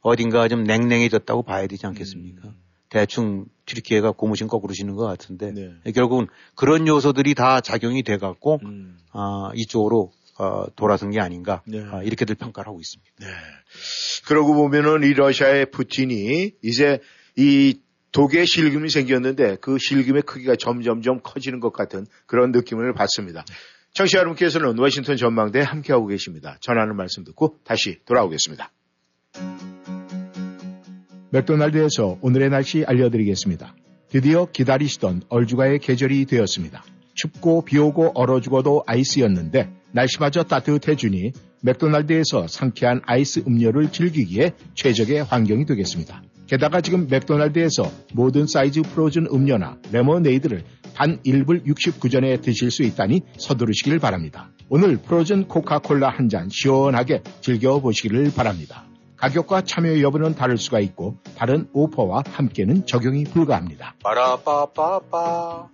어딘가 좀 냉랭해졌다고 봐야 되지 않겠습니까? 음. 대충 튀르키예가 고무신 거꾸로 시는 것 같은데 네. 결국은 그런 요소들이 다 작용이 돼 갖고 음. 아, 이쪽으로 어, 돌아선 게 아닌가 네. 아, 이렇게들 평가를 하고 있습니다. 네. 그러고 보면은 이 러시아의 푸틴이 이제 이 독에 실금이 생겼는데 그 실금의 크기가 점점점 커지는 것 같은 그런 느낌을 받습니다. 청취자 여러분께서는 워싱턴 전망대에 함께하고 계십니다. 전하는 말씀 듣고 다시 돌아오겠습니다. 맥도날드에서 오늘의 날씨 알려드리겠습니다. 드디어 기다리시던 얼죽아의 계절이 되었습니다. 춥고 비오고 얼어 죽어도 아이스였는데 날씨마저 따뜻해주니 맥도날드에서 상쾌한 아이스 음료를 즐기기에 최적의 환경이 되겠습니다. 게다가 지금 맥도날드에서 모든 사이즈 frozen 음료나 레모네이드를 단 1불 69전에 드실 수 있다니 서두르시길 바랍니다. 오늘 frozen 코카콜라 한 잔 시원하게 즐겨보시기를 바랍니다. 가격과 참여 여부는 다를 수가 있고 다른 오퍼와 함께는 적용이 불가합니다. 빠라빠빠빠.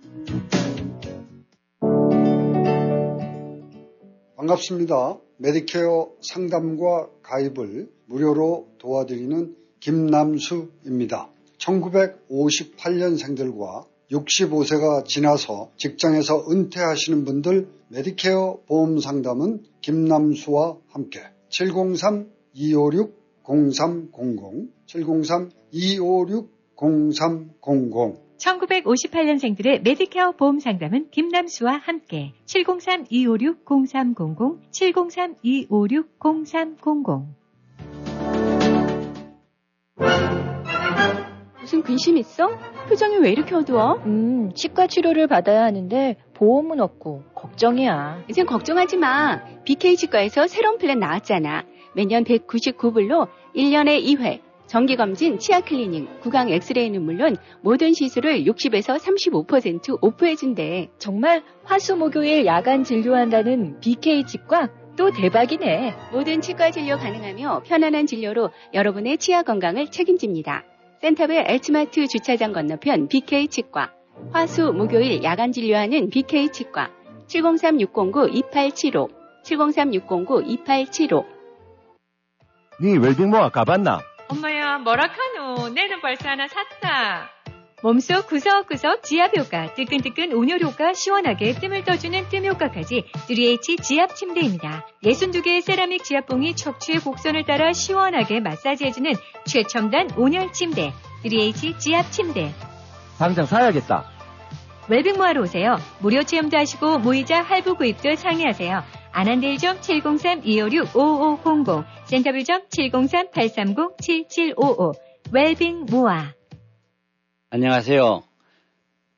반갑습니다. 메디케어 상담과 가입을 무료로 도와드리는 김남수입니다. 1958년생들과 65세가 지나서 직장에서 은퇴하시는 분들 메디케어 보험 상담은 김남수와 함께. 703-256-0300 703-256-0300 1958년생들의 메디케어 보험 상담은 김남수와 함께. 703-256-0300 703-256-0300 무슨 근심 있어? 표정이 왜 이렇게 어두워? 음, 치과 치료를 받아야 하는데 보험은 없고 걱정이야. 이젠 걱정하지 마. BK 치과에서 새로운 플랜 나왔잖아. 매년 199불로 1년에 2회 정기검진, 치아 클리닝, 구강 엑스레이는 물론 모든 시술을 60에서 35% off해준대. 정말 화수목요일 야간 진료한다는 BK 치과 또 대박이네. 모든 치과 진료 가능하며 편안한 진료로 여러분의 치아 건강을 책임집니다. 센터빌 H마트 주차장 건너편 BK 치과. 화수 목요일 야간 진료하는 BK 치과. 703-609-2875. 703-609-2875. 네 웰빙모아 가봤나? 엄마야 뭐라 카노 내는 벌써 하나 샀다. 몸속 구석구석 지압 효과, 뜨끈뜨끈 온열 효과, 시원하게 뜸을 떠주는 뜸 효과까지 3H 지압 침대입니다. 62개의 세라믹 지압봉이 척추의 곡선을 따라 시원하게 마사지해주는 최첨단 온열 침대 3H 지압 침대. 당장 사야겠다. 웰빙모아로 오세요. 무료 체험도 하시고 무이자 할부 구입도 상의하세요. 아난데일점 703-256-5500, 센터빌점 703-830-7755, 웰빙 모아. 안녕하세요.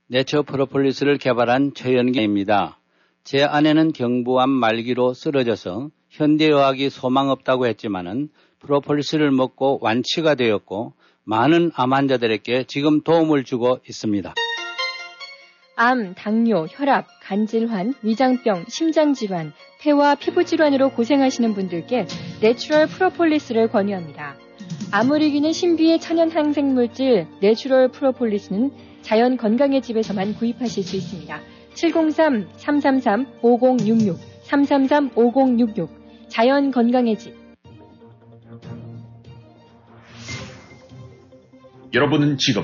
내처 프로폴리스를 개발한 최연계입니다. 제 아내는 경부암 말기로 쓰러져서 현대의학이 소망 없다고 했지만은 프로폴리스를 먹고 완치가 되었고 많은 암 환자들에게 지금 도움을 주고 있습니다. 암, 당뇨, 혈압, 간질환, 위장병, 심장질환, 폐와 피부질환으로 고생하시는 분들께 natural 프로폴리스를 권유합니다. 이기는 신비의 천연 항생물질 natural 프로폴리스는 자연 건강의 집에서만 구입하실 수 있습니다. 703-333-5066, 333-5066, 자연 건강의 집. 여러분은 지금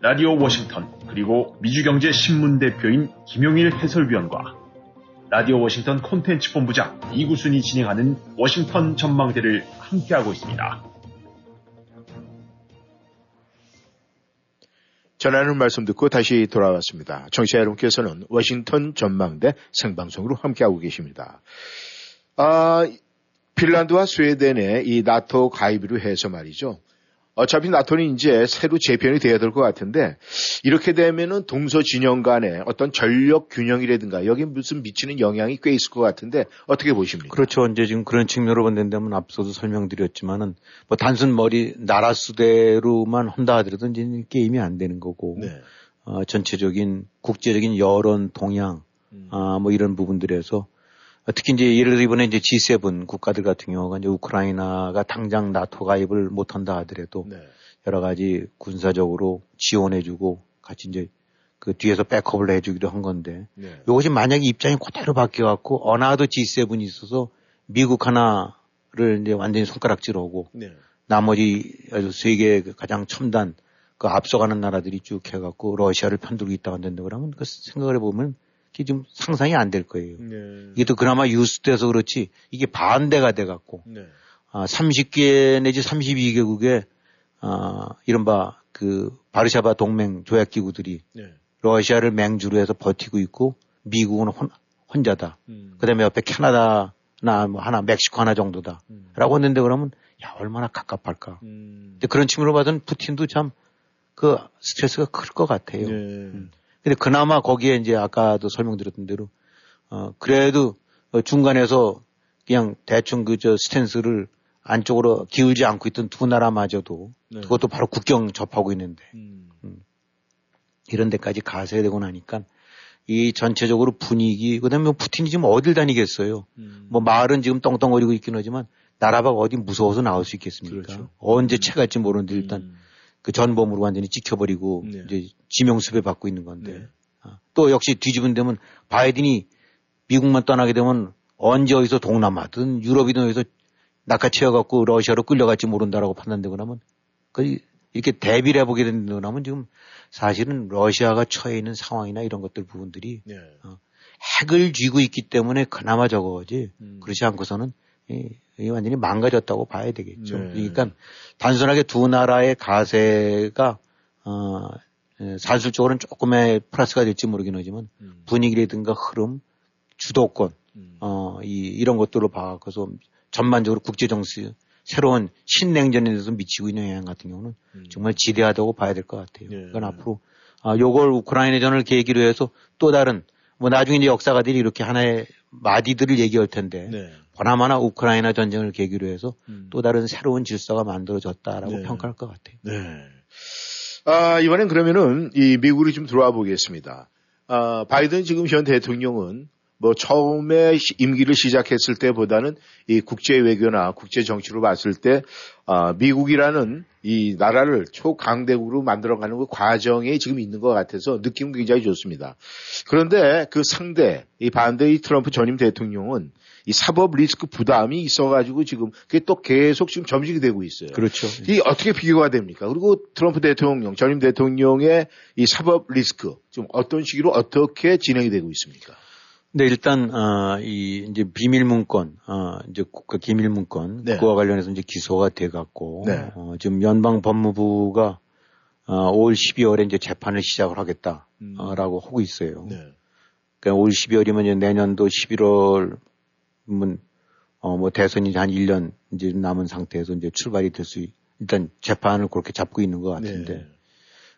라디오 워싱턴 그리고 미주경제 신문 대표인 김용일 해설위원과 라디오 워싱턴 콘텐츠 본부장 이구순이 진행하는 워싱턴 전망대를 함께하고 있습니다. 전하는 말씀 듣고 다시 돌아왔습니다. 청취자 여러분께서는 워싱턴 전망대 생방송으로 함께하고 계십니다. 아, 핀란드와 스웨덴의 이 나토 가입으로 해서 말이죠. 어차피 나토는 이제 새로 재편이 돼야 될 것 같은데 이렇게 되면은 동서 진영 간의 어떤 전력 균형이라든가 여기 무슨 미치는 영향이 꽤 있을 것 같은데 어떻게 보십니까? 그렇죠. 이제 지금 그런 측면으로 본다면 앞서도 설명드렸지만은 뭐 단순 머리 나라 수대로만 한다 하더라도 이제 게임이 안 되는 거고 네. 어, 전체적인 국제적인 여론 동향 음. 아, 뭐 이런 부분들에서 특히 이제 예를 들어 이번에 이제 G7 국가들 같은 경우가 이제 우크라이나가 당장 나토 가입을 못 한다 하더라도 네. 여러 가지 군사적으로 지원해주고 같이 이제 그 뒤에서 백업을 해주기도 한 건데 네. 이것이 만약에 입장이 그대로 바뀌어갖고 어느 하도 G7이 있어서 미국 하나를 이제 완전히 손가락질하고 네. 나머지 세계 그 가장 첨단 그 앞서가는 나라들이 쭉 해갖고 러시아를 편들고 있다고 한다는데 그러면 그 생각을 해보면 이게 좀 상상이 안 될 거예요. 네. 이게 또 그나마 유스돼서 그렇지 이게 반대가 돼 갖고 네. 아, 30개 내지 32개국의 아, 이른바 그 바르샤바 동맹 조약 기구들이 네. 러시아를 맹주로 해서 버티고 있고 미국은 혼, 혼자다. 음. 그다음에 옆에 캐나다나 뭐 하나 멕시코 하나 정도다. 음. 라고 했는데 그러면 야 얼마나 갑갑할까. 음. 근데 그런 측면으로 봐서는 푸틴도 참 그 스트레스가 클 것 같아요. 네. 음. 근데 그나마 거기에 이제 아까도 설명드렸던 대로 어 그래도 어, 중간에서 그냥 대충 그 저 스탠스를 안쪽으로 기울지 않고 있던 두 나라마저도 네. 그것도 바로 국경 접하고 있는데 음. 이런 데까지 가세야 되고 나니까 이 전체적으로 분위기 그다음에 뭐 푸틴이 지금 어딜 다니겠어요. 음. 뭐 말은 지금 떵떵거리고 있긴 하지만 나라가 어디 무서워서 나올 수 있겠습니까? 그렇죠. 언제 채갈지 모르는데 일단 음. 그 전범으로 완전히 찍혀버리고 네. 이제 지명수배 받고 있는 건데 네. 아, 또 역시 뒤집은 되면 바이든이 미국만 떠나게 되면 언제 어디서 동남아든 유럽이든 어디서 낚아채어갖고 러시아로 끌려갈지 모른다라고 판단되고 나면 그 이렇게 대비를 해보게 된다면 지금 사실은 러시아가 처해 있는 상황이나 이런 것들 부분들이 네. 어, 핵을 쥐고 있기 때문에 그나마 저거지 음. 그렇지 않고서는 이, 이 완전히 망가졌다고 봐야 되겠죠. 네. 그러니까 단순하게 두 나라의 가세가 어, 산술적으로는 조금의 플러스가 될지 모르긴 하지만 음. 분위기라든가 흐름, 주도권, 음. 어, 이, 이런 것들로 봐서 전반적으로 국제 정치 새로운 신냉전에 대해서 미치고 있는 영향 같은 경우는 음. 정말 지대하다고 봐야 될 것 같아요. 네. 그러니까 앞으로 아, 요걸 우크라이나전을 계기로 해서 또 다른 뭐 나중에 이제 역사가들이 이렇게 하나의 마디들을 얘기할 텐데 네. 보나마나 우크라이나 전쟁을 계기로 해서 음. 또 다른 새로운 질서가 만들어졌다라고 네. 평가할 것 같아요. 네. 아, 이번엔 그러면은 이 미국으로 좀 들어와 보겠습니다. 아, 바이든 지금 현 대통령은 뭐 처음에 임기를 시작했을 때보다는 이 국제 외교나 국제 정치로 봤을 때 아, 미국이라는 이 나라를 초강대국으로 만들어가는 그 과정에 지금 있는 것 같아서 느낌 굉장히 좋습니다. 그런데 그 상대 이 반대의 트럼프 전임 대통령은 이 사법 리스크 부담이 있어가지고 지금 그게 또 계속 지금 점식이 되고 있어요. 그렇죠. 이 어떻게 비교가 됩니까? 그리고 트럼프 대통령, 전임 대통령의 이 사법 리스크 좀 어떤 식으로 어떻게 진행이 되고 있습니까? 네, 일단, 어, 이, 이제 비밀 문건, 어, 이제 국가 기밀 문건, 네. 그와 관련해서 이제 기소가 돼 갖고, 네. 어, 지금 연방 법무부가, 어, 5월 12월에 이제 재판을 시작을 하겠다라고 음. 하고 있어요. 네. 그러니까 5월 12월이면 이제 내년도 11월, 문, 어, 뭐 대선이 한 1년 이제 남은 상태에서 이제 출발이 될 수, 일단 재판을 그렇게 잡고 있는 것 같은데. 네.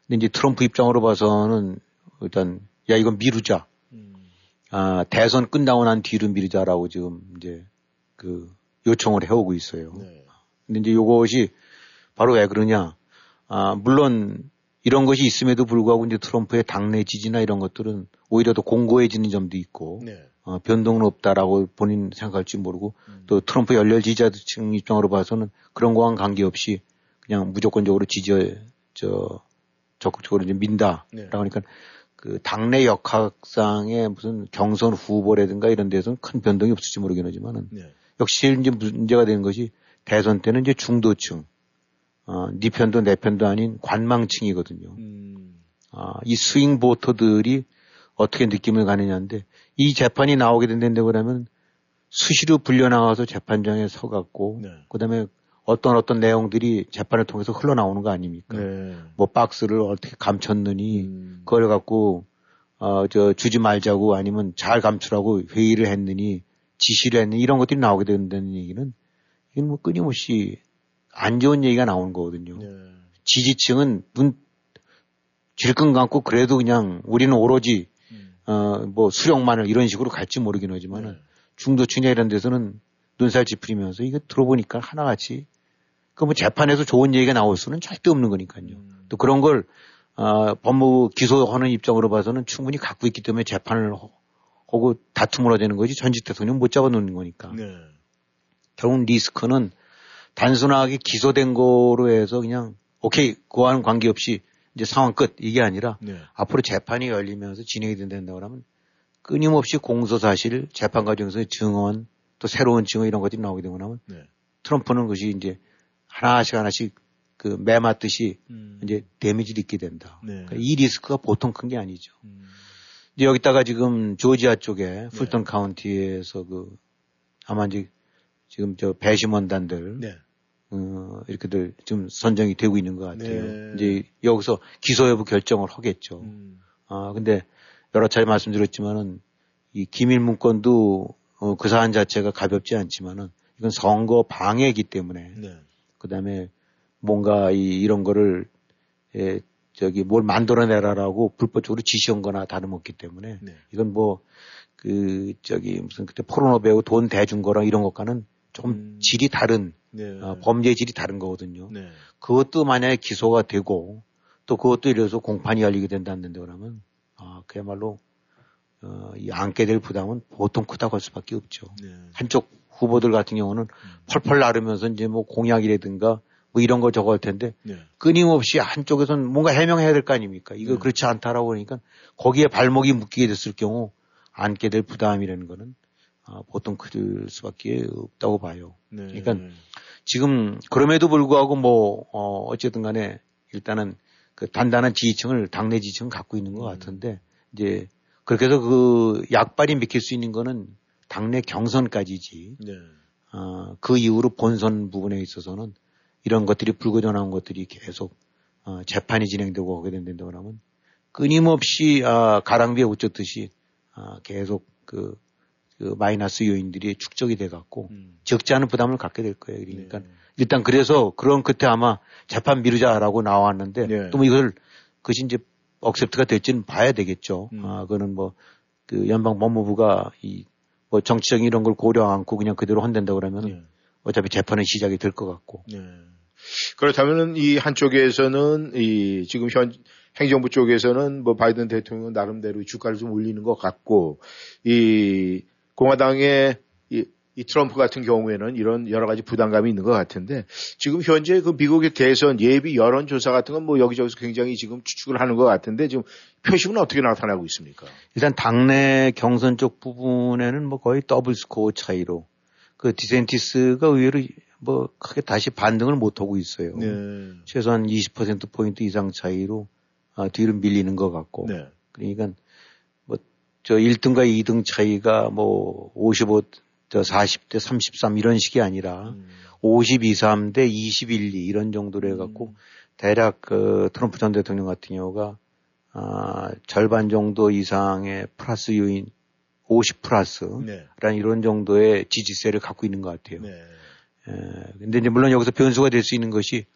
근데 이제 트럼프 입장으로 봐서는 일단, 야, 이건 미루자. 아, 대선 끝나고 난 뒤로 미루자라고 지금 이제 그 요청을 해오고 있어요. 네. 근데 이제 요것이 바로 왜 그러냐. 아, 물론 이런 것이 있음에도 불구하고 이제 트럼프의 당내 지지나 이런 것들은 오히려 더 공고해지는 점도 있고 네. 어, 변동은 없다라고 본인 생각할지 모르고 음. 또 트럼프 열렬 지지자층 입장으로 봐서는 그런 거와는 관계없이 그냥 무조건적으로 지지에 저 적극적으로 이제 민다라고 네. 하니까 그 당내 역학상의 무슨 경선 후보라든가 이런 데서는 큰 변동이 없을지 모르겠지만은 네. 역시 이제 문제가 되는 것이 대선 때는 이제 중도층, 어, 네 편도 내 편도 아닌 관망층이거든요. 음. 아, 이 스윙 보터들이 어떻게 느낌을 가느냐인데 이 재판이 나오게 된다고 그러면 수시로 불려나가서 재판장에 서갖고 네. 그다음에 어떤 어떤 내용들이 재판을 통해서 흘러나오는 거 아닙니까? 네. 뭐 박스를 어떻게 감췄느니 음. 그걸 갖고 어 저 주지 말자고 아니면 잘 감추라고 회의를 했느니 지시를 했느니 이런 것들이 나오게 된다는 얘기는 이건 뭐 끊임없이 안 좋은 얘기가 나오는 거거든요. 네. 지지층은 눈 질끈 감고 그래도 그냥 우리는 오로지 음. 어뭐 수령만을 이런 식으로 갈지 모르긴 하지만은 네. 중도층이나 이런 데서는 눈살 찌푸리면서 이거 들어보니까 하나같이 그 뭐 재판에서 좋은 얘기가 나올 수는 절대 없는 거니까요. 음. 또 그런 걸 어, 법무부 기소하는 입장으로 봐서는 충분히 갖고 있기 때문에 재판을 하고 다툼을 하자는 거지 전직 대통령 못 잡아놓는 거니까. 네. 결국 리스크는 단순하게 기소된 거로 해서 그냥 오케이 그와는 관계없이 이제 상황 끝 이게 아니라 네. 앞으로 재판이 열리면서 진행이 된다고 하면 끊임없이 공소 사실 재판 과정에서의 증언 또 새로운 증언 이런 것들이 나오게 되고 나면 네. 트럼프는 그것이 이제 하나씩 하나씩 그 매맞듯이 음. 이제 데미지를 입게 된다. 네. 그러니까 이 리스크가 보통 큰 게 아니죠. 음. 이제 여기다가 지금 조지아 쪽에 풀턴 네. 카운티에서 그 아마 이제 지금 저 배심원단들 네. 어, 이렇게들 지금 선정이 되고 있는 것 같아요. 네. 이제 여기서 기소 여부 결정을 하겠죠. 음. 아 근데 여러 차례 말씀드렸지만은 이 기밀 문건도 어, 그 사안 자체가 가볍지 않지만은 이건 선거 방해이기 때문에 네. 그 다음에 뭔가 이, 이런 거를, 예, 저기 뭘 만들어내라라고 불법적으로 지시한 거나 다름없기 때문에 네. 이건 뭐, 그, 저기 무슨 그때 포르노 배우 돈 대준 거랑 이런 것과는 조금 음. 질이 다른, 네. 어, 범죄 질이 다른 거거든요. 네. 그것도 만약에 기소가 되고 또 그것도 이래서 공판이 열리게 된다는데 그러면 아, 그야말로 어, 이 안게 될 부담은 보통 크다고 할 수밖에 없죠. 네. 한쪽 후보들 같은 경우는 음. 펄펄 나르면서 이제 뭐 공약이라든가 뭐 이런 거 적어 할 텐데 네. 끊임없이 한쪽에서는 뭔가 해명해야 될 거 아닙니까? 이거 네. 그렇지 않다라고 그러니까 거기에 발목이 묶이게 됐을 경우 안게 될 부담이라는 거는 아, 보통 클 수밖에 없다고 봐요. 네. 그러니까 지금 그럼에도 불구하고 뭐 어, 어쨌든 간에 일단은 그 단단한 지지층을 당내 지지층 갖고 있는 것 같은데 이제 그렇게 해서 그 약발이 맥힐 수 있는 거는 당내 경선까지지. 네. 어, 그 이후로 본선 부분에 있어서는 이런 것들이 불거져 나온 것들이 계속 어, 재판이 진행되고 하게 된다고 하면 끊임없이 아, 가랑비에 옷 젖듯이 아, 계속 그, 그 마이너스 요인들이 축적이 돼 갖고 음. 적지 않은 부담을 갖게 될 거예요. 그러니까 일단 그래서 그런 끝에 아마 재판 미루자라고 나왔는데 네. 또뭐 이걸 그것이 이제 억셉트가 될지는 봐야 되겠죠. 음. 아, 그거는 뭐 그 연방 법무부가 이 뭐 정치적인 이런 걸 고려 않고 그냥 그대로 헌댄다 그러면 네. 은 어차피 재판은 시작이 될 것 같고. 그렇다면은 이 한쪽에서는 이 지금 현 행정부 쪽에서는 뭐 바이든 대통령 나름대로 주가를 좀 올리는 것 같고 이 공화당의 이, 이 트럼프 같은 경우에는 이런 여러 가지 부담감이 있는 것 같은데 지금 현재 그 미국의 대선 예비 여론조사 같은 건 뭐 여기저기서 굉장히 지금 추측을 하는 것 같은데 지금 표심은 어떻게 나타나고 있습니까? 일단 당내 경선 쪽 부분에는 뭐 거의 더블 스코어 차이로 그 디샌티스가 의외로 뭐 크게 다시 반등을 못 하고 있어요. 네. 최소한 20% 포인트 이상 차이로 아, 뒤로 밀리는 것 같고. 네. 그러니까 뭐 저 1등과 2등 차이가 뭐 55, 저 40대 33 이런 식이 아니라 음. 52, 3대 21, 2 이런 정도로 해갖고 대략 그 트럼프 전 대통령 같은 경우가 아, 절반 정도 이상의 플러스 요인 50 플러스 네. 라는 이런 정도의 지지세를 갖고 있는 것 같아요. 네. 에, 근데 이제 물론 여기서 변수가 될 수 있는 것이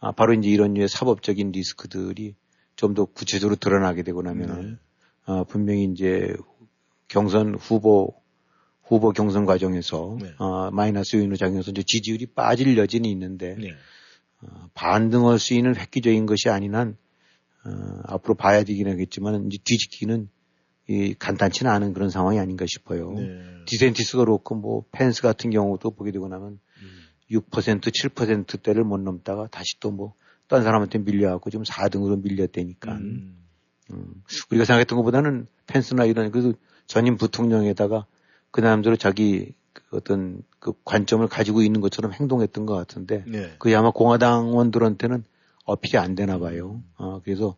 아, 바로 이제 이런 류의 사법적인 리스크들이 좀 더 구체적으로 드러나게 되고 나면은 아, 분명히 이제 경선 후보 후보 경선 과정에서 네. 아, 마이너스 요인으로 작용해서 이제 지지율이 빠질 여지는 있는데 네. 어, 반등할 수 있는 획기적인 것이 아닌 한 어, 앞으로 봐야 되긴 하겠지만 이제 뒤집기는 이 간단치는 않은 그런 상황이 아닌가 싶어요. 네. 디센티스가 그렇고 뭐 펜스 같은 경우도 보게 되고 나면 6% 7%대를 못 넘다가 다시 또 뭐 딴 사람한테 밀려갖고 지금 4등으로 밀렸다니까. 음, 우리가 생각했던 것보다는 펜스나 이런 그래도 전임 부통령에다가 그 사람들은 자기 그 어떤 그 관점을 가지고 있는 것처럼 행동했던 것 같은데 네. 그게 아마 공화당원들한테는 어필이 안 되나 봐요. 어, 그래서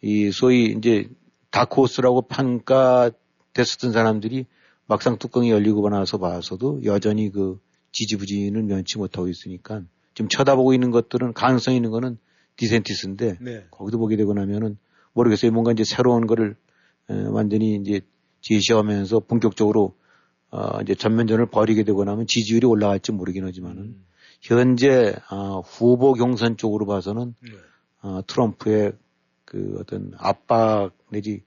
이 소위 이제 다크호스라고 평가됐었던 사람들이 막상 뚜껑이 열리고 나서 봐서도 여전히 그 지지부진을 면치 못하고 있으니까 지금 쳐다보고 있는 것들은 가능성 있는 거는 디센티스인데 네. 거기도 보게 되고 나면은 모르겠어요. 뭔가 이제 새로운 거를 에, 완전히 이제 제시하면서 본격적으로 어, 이제 전면전을 벌이게 되고 나면 지지율이 올라갈지 모르긴 하지만은 현재 어, 후보 경선 쪽으로 봐서는 어, 트럼프의 그 어떤 압박 내지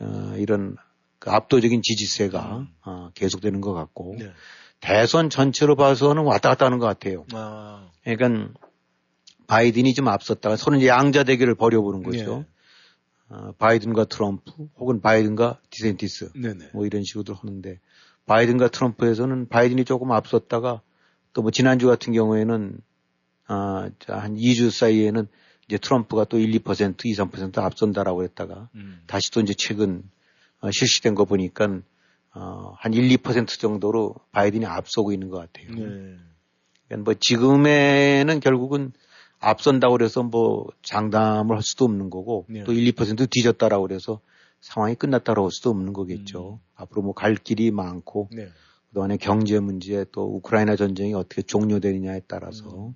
어, 이런 그 압도적인 지지세가 어, 계속되는 것 같고 네. 대선 전체로 봐서는 왔다 갔다 하는 것 같아요. 아. 그러니까 바이든이 좀 앞섰다가 서로 이제 양자 대결을 벌여보는 거죠. 네. 어, 바이든과 트럼프 혹은 바이든과 디센티스 네네. 뭐 이런 식으로 하는데 바이든과 트럼프에서는 바이든이 조금 앞섰다가 또 뭐 지난주 같은 경우에는 아, 자, 한 2주 사이에는 이제 트럼프가 또 1, 2% 2, 3% 앞선다라고 했다가 음. 다시 또 이제 최근 어, 실시된 거 보니까 어, 한 1, 2% 정도로 바이든이 앞서고 있는 것 같아요. 네. 그러니까 뭐 지금에는 결국은 앞선다고 그래서 뭐 장담을 할 수도 없는 거고 네. 또 1, 2% 뒤졌다라고 그래서 상황이 끝났다고 할 수도 없는 거겠죠. 앞으로 뭐 갈 길이 많고 네. 그동안의 경제 문제 또 우크라이나 전쟁이 어떻게 종료되느냐에 따라서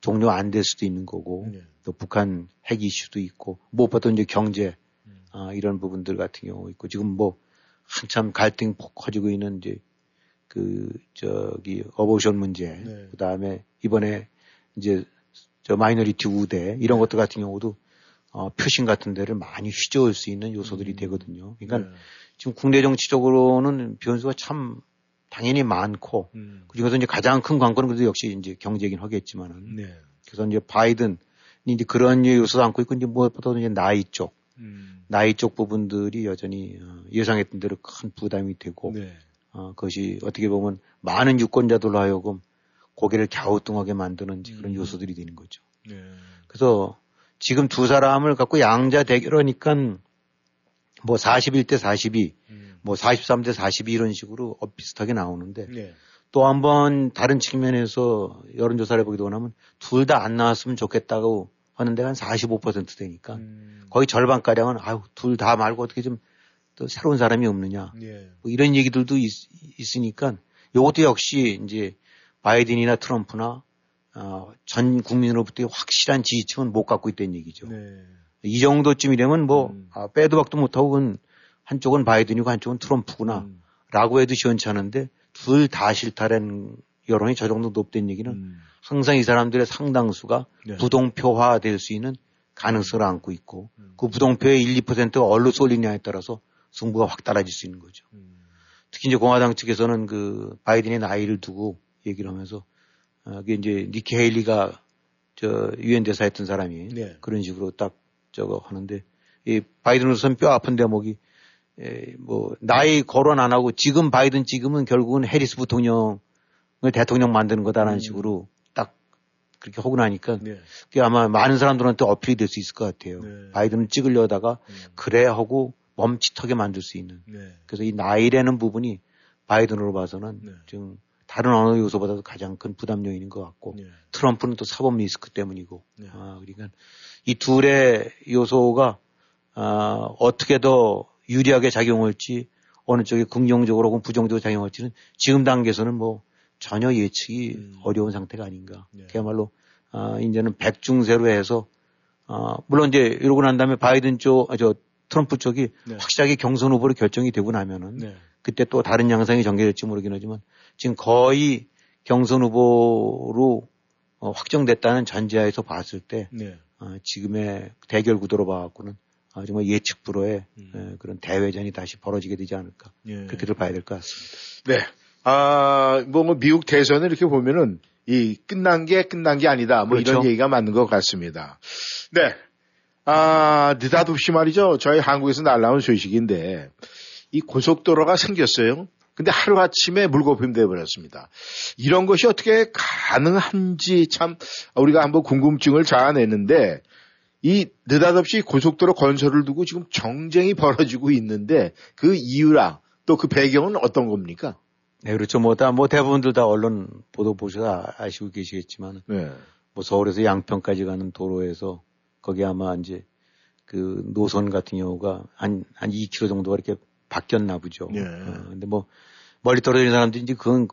종료 안 될 수도 있는 거고 네. 또 북한 핵 이슈도 있고 무엇보다 이제 경제 음. 아, 이런 부분들 같은 경우 있고 지금 뭐 한참 갈등 폭 커지고 있는 이제 그 저기 어보션 문제 네. 그다음에 이번에 이제 저 마이너리티 우대 이런 네. 것들 같은 경우도 어, 표심 같은 데를 많이 휘저을 수 있는 요소들이 되거든요. 그러니까 음. 네. 지금 국내 정치적으로는 변수가 참 당연히 많고 음. 그중에서 이제 가장 큰 관건은 그래도 역시 이제 경제긴 하겠지만은 네. 그래서 이제 바이든이 이제 그런 요소도 안고 있고 이제 무엇보다도 이제 나이 쪽 음. 나이 쪽 부분들이 여전히 어, 예상했던 대로 큰 부담이 되고 네. 어, 그것이 어떻게 보면 많은 유권자들로 하여금 고개를 갸우뚱하게 만드는 그런 요소들이 되는 거죠. 네. 그래서 지금 두 사람을 갖고 양자 대결하니까 뭐 41대 42, 뭐 43대 42 이런 식으로 어, 비슷하게 나오는데 네. 또 한 번 다른 측면에서 여론조사를 해보기도 하면 둘 다 안 나왔으면 좋겠다고 하는 데가 한 45% 되니까 음. 거의 절반가량은 아유, 둘 다 말고 어떻게 좀 또 새로운 사람이 없느냐. 예. 뭐 이런 얘기들도 있, 있으니까 요것도 역시 이제 바이든이나 트럼프나 어, 전 국민으로부터 확실한 지지층은 못 갖고 있다는 얘기죠. 네. 이 정도쯤이라면 뭐 음. 아, 빼도 박도 못하고 한쪽은 바이든이고 한쪽은 트럼프구나 음. 라고 해도 시원찮은데 둘 다 싫다라는 여론이 저 정도 높다는 얘기는 음. 항상 이 사람들의 상당수가 네. 부동표화 될 수 있는 가능성을 안고 있고 음. 그 부동표의 1, 2%가 어디로 쏠리냐에 따라서 승부가 확 달라질 수 있는 거죠. 음. 특히 이제 공화당 측에서는 그 바이든의 나이를 두고 얘기를 하면서 어, 그게 이제 니키 헤일리가 저 유엔 대사 했던 사람이 네. 그런 식으로 딱 저거 하는데 이 바이든으로서는 뼈 아픈 대목이 에, 뭐 나이 거론 안 하고 지금 바이든 지금은 결국은 해리스 부통령을 대통령 만드는 거다라는 음. 식으로 딱 그렇게 하고 나니까 네. 그게 아마 많은 사람들한테 어필이 될 수 있을 것 같아요. 네. 바이든을 찍으려다가 음. 그래 하고 멈칫하게 만들 수 있는. 네. 그래서 이 나이라는 부분이 바이든으로 봐서는 네. 좀 다른 어느 요소보다도 가장 큰 부담 요인인 것 같고 네. 트럼프는 또 사법 리스크 때문이고 네. 아, 그러니까 이 둘의 요소가 아, 어떻게 더 유리하게 작용할지 어느 쪽이 긍정적으로 혹은 부정적으로 작용할지는 지금 단계에서는 뭐 전혀 예측이 음. 어려운 상태가 아닌가. 네. 그야말로 아, 이제는 백중세로 해서 아, 물론 이제 이러고 난 다음에 바이든 쪽, 아, 저 트럼프 쪽이 네. 확실하게 경선 후보로 결정이 되고 나면은 네. 그때 또 다른 양상이 전개될지 모르긴 하지만 지금 거의 경선 후보로 어, 확정됐다는 전제하에서 봤을 때 네. 어, 지금의 대결 구도로 봐갖고는 어, 정말 예측 불허의 음. 에, 그런 대회전이 다시 벌어지게 되지 않을까 예. 그렇게들 봐야 될 것 같습니다. 네. 아, 뭐, 뭐 미국 대선을 이렇게 보면은 이 끝난 게 끝난 게 아니다. 뭐 그렇죠. 이런 얘기가 맞는 것 같습니다. 네. 아, 느닷없이 말이죠. 저희 한국에서 날라온 소식인데 이 고속도로가 생겼어요. 근데 하루아침에 물거품 되어버렸습니다. 이런 것이 어떻게 가능한지 참 우리가 한번 궁금증을 자아냈는데 이 느닷없이 고속도로 건설을 두고 지금 정쟁이 벌어지고 있는데 그 이유랑 또 그 배경은 어떤 겁니까? 네, 그렇죠. 뭐, 다, 뭐, 대부분들 다 언론 보도 보셔서 아시고 계시겠지만, 네. 뭐, 서울에서 양평까지 가는 도로에서, 거기 아마 이제, 그 노선 같은 경우가 한, 한 2km 정도가 이렇게 바뀌었나 보죠. 네. 어, 근데 뭐, 멀리 떨어지는 사람들이 이제 그건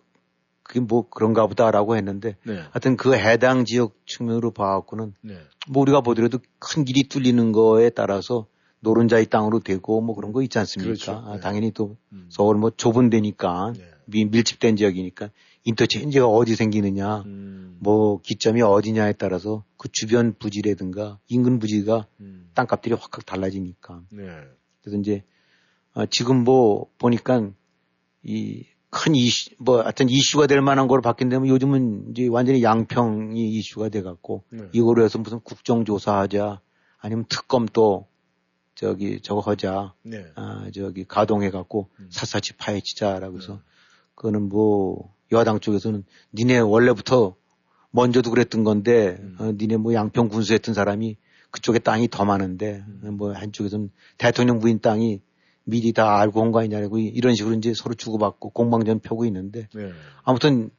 그게 뭐 그런가 보다라고 했는데 네. 하여튼 그 해당 지역 측면으로 봐갖고는 네. 뭐 우리가 보더라도 큰 길이 뚫리는 거에 따라서 노른자의 땅으로 되고 뭐 그런 거 있지 않습니까? 그렇죠. 아, 네. 당연히 또 음. 서울 뭐 좁은 데니까 네. 밀집된 지역이니까 인터체인지가 어디 생기느냐 음. 뭐 기점이 어디냐에 따라서 그 주변 부지라든가 인근 부지가 음. 땅값들이 확확 달라지니까 네. 그래서 이제 아, 지금 뭐 보니까 이 큰 이슈, 뭐, 하여튼 이슈가 될 만한 거로 바뀐다면 요즘은 이제 완전히 양평이 이슈가 돼갖고 네. 이거로 해서 무슨 국정조사하자 아니면 특검 또 저기 저거 하자. 네. 아, 저기 가동해갖고 음. 샅샅이 파헤치자라고 해서 네. 그거는 뭐 여당 쪽에서는 니네 원래부터 먼저도 그랬던 건데 음. 어, 니네 뭐 양평 군수했던 사람이 그쪽에 땅이 더 많은데 음. 뭐 한쪽에서는 대통령 부인 땅이 미리 다 알고 온 거 아니냐고 이런 식으로 이제 서로 주고받고 공방전 펴고 있는데 네. 아무튼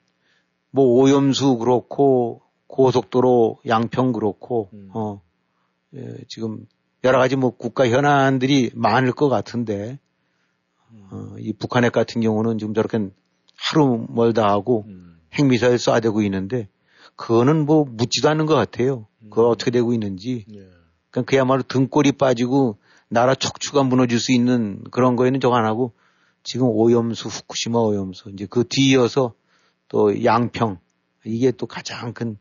뭐 오염수 그렇고 고속도로 양평 그렇고 음. 어 예, 지금 여러 가지 뭐 국가 현안들이 많을 것 같은데 음. 어, 이 북한 핵 같은 경우는 지금 저렇게 하루 멀다 하고 음. 핵미사일 쏴대고 있는데 그거는 뭐 묻지도 않는 것 같아요. 그거 음. 어떻게 되고 있는지. 네. 그러니까 그야말로 등골이 빠지고 나라 척추가 무너질 수 있는 그런 거에는 저거 안 하고 지금 오염수, 후쿠시마 오염수, 이제 그 뒤이어서 또 양평, 이게 또 가장 큰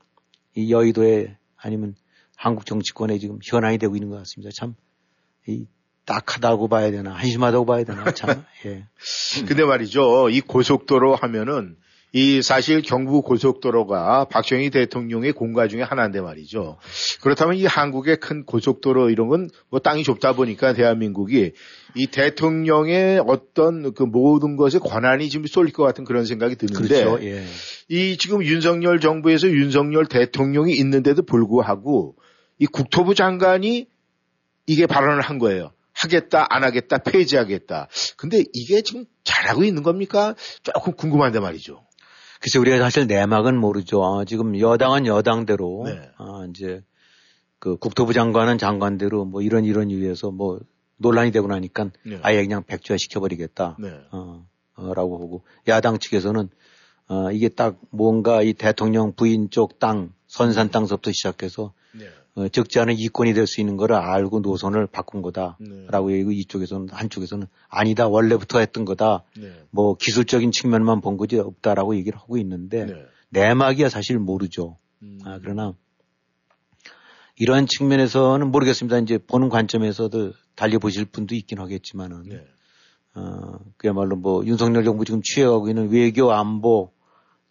이 여의도에 아니면 한국 정치권에 지금 현안이 되고 있는 것 같습니다. 참, 이 딱하다고 봐야 되나, 한심하다고 봐야 되나, 참, 예. 근데 말이죠. 이 고속도로 하면은 이 사실 경부 고속도로가 박정희 대통령의 공가 중에 하나인데 말이죠. 그렇다면 이 한국의 큰 고속도로 이런 건 뭐 땅이 좁다 보니까 대한민국이 이 대통령의 어떤 그 모든 것에 권한이 지금 쏠릴 것 같은 그런 생각이 드는데 그렇죠. 예. 이 지금 윤석열 정부에서 윤석열 대통령이 있는데도 불구하고 이 국토부 장관이 이게 발언을 한 거예요. 하겠다, 안 하겠다, 폐지하겠다. 근데 이게 지금 잘하고 있는 겁니까? 조금 궁금한데 말이죠. 글쎄 우리가 사실 내막은 모르죠. 어, 지금 여당은 여당대로 네. 어, 이제 그 국토부 장관은 장관대로 뭐 이런 이런 이유에서 뭐 논란이 되고 나니까 네. 아예 그냥 백지화 시켜버리겠다. 네. 어, 어, 라고 보고 야당 측에서는 어, 이게 딱 뭔가 이 대통령 부인 쪽 땅, 선산 땅서부터 시작해서 네. 어, 적지 않은 이권이 될 수 있는 거를 알고 노선을 바꾼 거다라고 네. 얘기고 이쪽에서는 한쪽에서는 아니다 원래부터 했던 거다. 네. 뭐 기술적인 측면만 본 거지 없다라고 얘기를 하고 있는데 네. 내막이야 사실 모르죠. 음. 아, 그러나 이러한 측면에서는 모르겠습니다. 이제 보는 관점에서도 달리 보실 분도 있긴 하겠지만은 네. 어, 그야말로 뭐 윤석열 정부 지금 취해가고 있는 외교 안보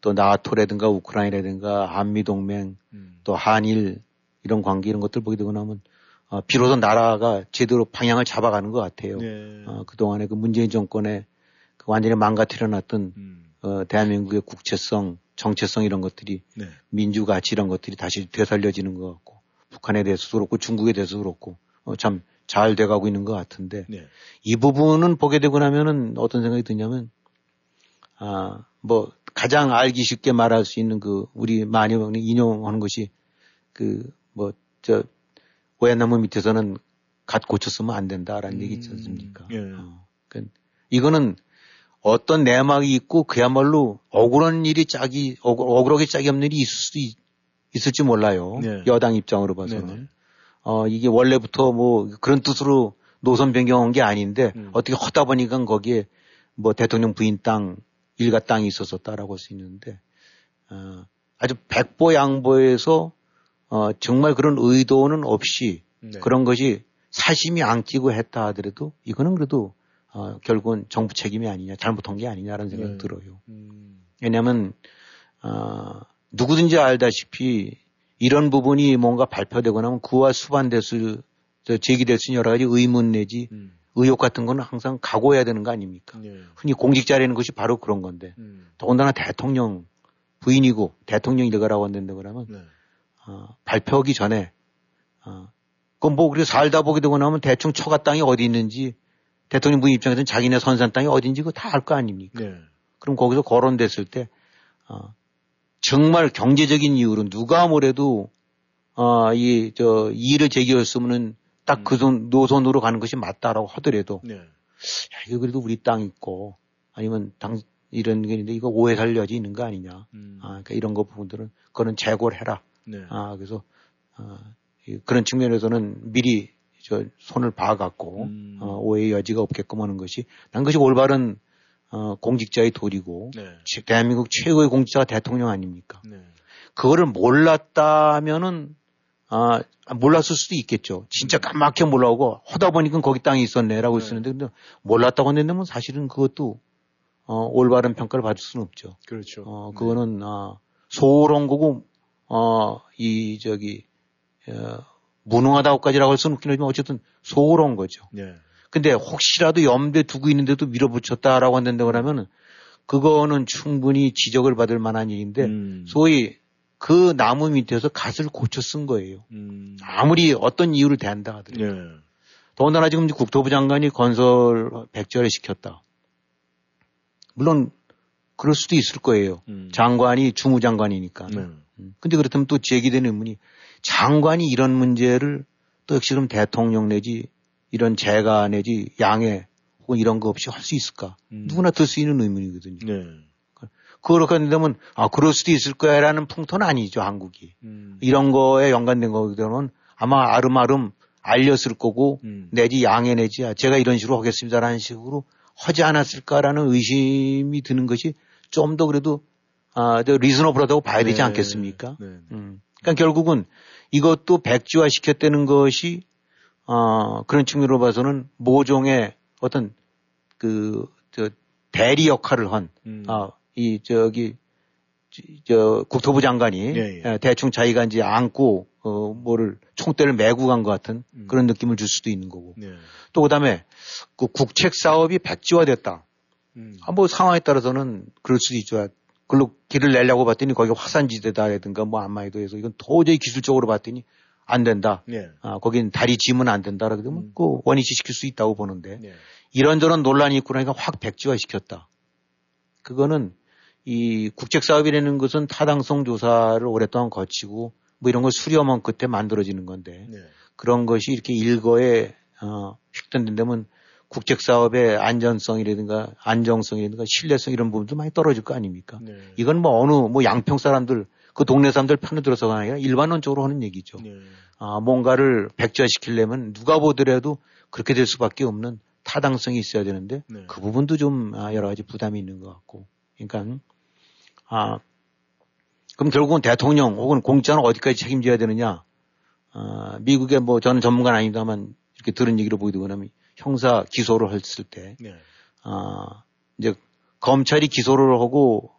또 나토라든가 우크라이나라든가 한미 동맹 음. 또 한일 이런 관계 이런 것들 보게 되고 나면 어, 비로소 나라가 제대로 방향을 잡아가는 것 같아요. 네. 어, 그동안에 그 문재인 정권에 그 완전히 망가뜨려 놨던 음. 어, 대한민국의 국채성, 정체성 이런 것들이 네. 민주 가치 이런 것들이 다시 되살려지는 것 같고 북한에 대해서도 그렇고 중국에 대해서도 그렇고 어, 참 잘 돼가고 있는 것 같은데 네. 이 부분은 보게 되고 나면은 어떤 생각이 드냐면 아 뭐 가장 알기 쉽게 말할 수 있는 그 우리 많이 인용하는 것이 그 뭐 저 오얏나무 밑에서는 갓 고쳤으면 안 된다라는 음, 얘기 있지 않습니까? 예. 어, 그러니까 이거는 어떤 내막이 있고 그야말로 억울한 일이 짝이 억 울하게 짝이 없는 일이 있을 수도 있, 있을지 몰라요. 네. 여당 입장으로 봐서는. 네. 어, 이게 원래부터 뭐 그런 뜻으로 노선 변경한 게 아닌데 음. 어떻게 하다 보니까 거기에 뭐 대통령 부인 땅, 일가 땅이 있었었다라고 할 수 있는데, 어, 아주 백보 양보해서 어, 정말 그런 의도는 없이 네. 그런 것이 사심이 안 끼고 했다 하더라도 이거는 그래도 어, 결국은 정부 책임이 아니냐, 잘못한 게 아니냐라는 생각이 네. 들어요. 음. 왜냐하면 어, 누구든지 알다시피 이런 부분이 뭔가 발표되고 나면 그와 수반됐을 제기될 수 있는 여러 가지 의문 내지 음. 의혹 같은 거는 항상 각오해야 되는 거 아닙니까? 네. 흔히 공직자라는 것이 바로 그런 건데 음. 더군다나 대통령 부인이고 대통령 일가라고 한다는 거라면 네. 어, 발표하기 전에 어, 그건 뭐 우리가 살다 보게 되고 나면 대충 처가 땅이 어디 있는지 대통령 부인 입장에서는 자기네 선산 땅이 어딘지 그거 다 알 거 아닙니까? 네. 그럼 거기서 거론됐을 때 어, 정말 경제적인 이유로 누가 뭐래도 어, 이, 저, 이의를 제기했으면은 딱그 음. 노선으로 가는 것이 맞다라고 하더라도 네. 야, 이거 그래도 우리 땅 있고 아니면 당, 이런 게 있는데 이거 오해 살 여지 있는 거 아니냐. 음. 아, 그러니까 이런 거 부분들은 그거는 재고를 해라. 네. 아, 그래서, 아, 그런 측면에서는 미리 저 손을 봐갖고 음. 어, 오해의 여지가 없게끔 하는 것이 난 것이 올바른 어, 공직자의 도리고 네. 대한민국 최고의 공직자가 대통령 아닙니까? 네. 그거를 몰랐다면은 아, 몰랐을 수도 있겠죠. 진짜 까맣게 몰라오고 하다 보니까 거기 땅이 있었네라고 네. 있었는데 근데 몰랐다고 한다면 사실은 그것도 어, 올바른 평가를 받을 수는 없죠. 그렇죠. 어, 그거는 아, 소홀한 거고 어, 이 저기 어, 무능하다고까지라고 할 수는 없긴 하지만 어쨌든 소홀한 거죠. 네. 근데 혹시라도 염두에 두고 있는데도 밀어붙였다라고 한다고 그러면 그거는 충분히 지적을 받을 만한 일인데 음. 소위 그 나무 밑에서 갓을 고쳐 쓴 거예요. 음. 아무리 어떤 이유를 대한다 하더라도. 네. 더군다나 지금 국토부 장관이 건설 백절에 시켰다. 물론 그럴 수도 있을 거예요. 음. 장관이 주무장관이니까. 네. 음. 근데 그렇다면 또 제기되는 의문이 장관이 이런 문제를 또 역시 그럼 대통령 내지 이런 재가 내지 양해 혹은 이런 거 없이 할 수 있을까? 음. 누구나 들 수 있는 의문이거든요. 네. 그렇게 한다면 아 그럴 수도 있을 거야라는 풍토는 아니죠 한국이 음. 이런 거에 연관된 거기는 아마 아름아름 알렸을 거고 음. 내지 양해 내지 아, 제가 이런 식으로 하겠습니다라는 식으로 하지 않았을까라는 의심이 드는 것이 좀 더 그래도 아, 리즈너블하다고 봐야 되지 네. 않겠습니까? 네. 음. 그러니까 결국은 이것도 백지화 시켰다는 것이 어, 그런 측면으로 봐서는 모종의 어떤 그, 저, 대리 역할을 한, 음. 아, 이, 저기, 저, 국토부 장관이 예, 예. 대충 자기가 이제 안고, 어, 뭐를, 총대를 메고 간 것 같은 음. 그런 느낌을 줄 수도 있는 거고. 예. 또 그 다음에 그 국책 사업이 백지화됐다. 음. 아, 뭐 상황에 따라서는 그럴 수도 있죠. 글로 길을 내려고 봤더니 거기 화산지대다라든가 뭐 안마에도해서 이건 도저히 기술적으로 봤더니 안 된다. 예. 아, 거긴 다리 지면 안 된다. 그러면 음. 그 원위치 시킬 수 있다고 보는데 예. 이런저런 논란이 있고 나니까 확 백지화 시켰다. 그거는 이 국책 사업이라는 것은 타당성 조사를 오랫동안 거치고 뭐 이런 걸 수렴한 끝에 만들어지는 건데 네. 그런 것이 이렇게 일거에 어, 휙던된다면 국책 사업의 안전성이라든가 안정성이라든가 신뢰성 이런 부분도 많이 떨어질 거 아닙니까? 네. 이건 뭐 어느 뭐 양평 사람들 그 동네 사람들 편을 들어서가 아니라 일반론적으로 하는 얘기죠. 네. 아, 뭔가를 백지화시키려면 누가 보더라도 그렇게 될 수밖에 없는 타당성이 있어야 되는데 네. 그 부분도 좀 아, 여러 가지 부담이 있는 것 같고. 그러니까 아 그럼 결국은 대통령 혹은 공짜는 어디까지 책임져야 되느냐? 아, 미국의 뭐 저는 전문가는 아닙니다만 이렇게 들은 얘기로 보이더군요. 형사 기소를 했을 때 네. 아, 이제 검찰이 기소를 하고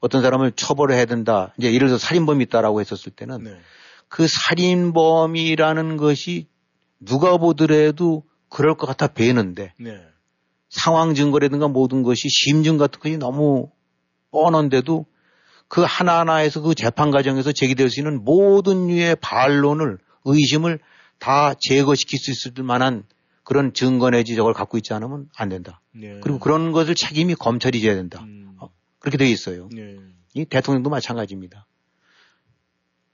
어떤 사람을 처벌을 해야 된다. 이제 예를 들어서 살인범이 있다라고 했었을 때는 네. 그 살인범이라는 것이 누가 보더라도 그럴 것 같아 배는데 네. 상황 증거라든가 모든 것이 심증 같은 것이 너무 뻔한데도 그 하나하나에서 그 재판 과정에서 제기될 수 있는 모든 류의 반론을 의심을 다 제거시킬 수 있을 만한 그런 증거 내지 저걸 갖고 있지 않으면 안 된다. 네. 그리고 그런 것을 책임이 검찰이 져야 된다. 음. 어, 그렇게 되어 있어요. 네. 이 대통령도 마찬가지입니다.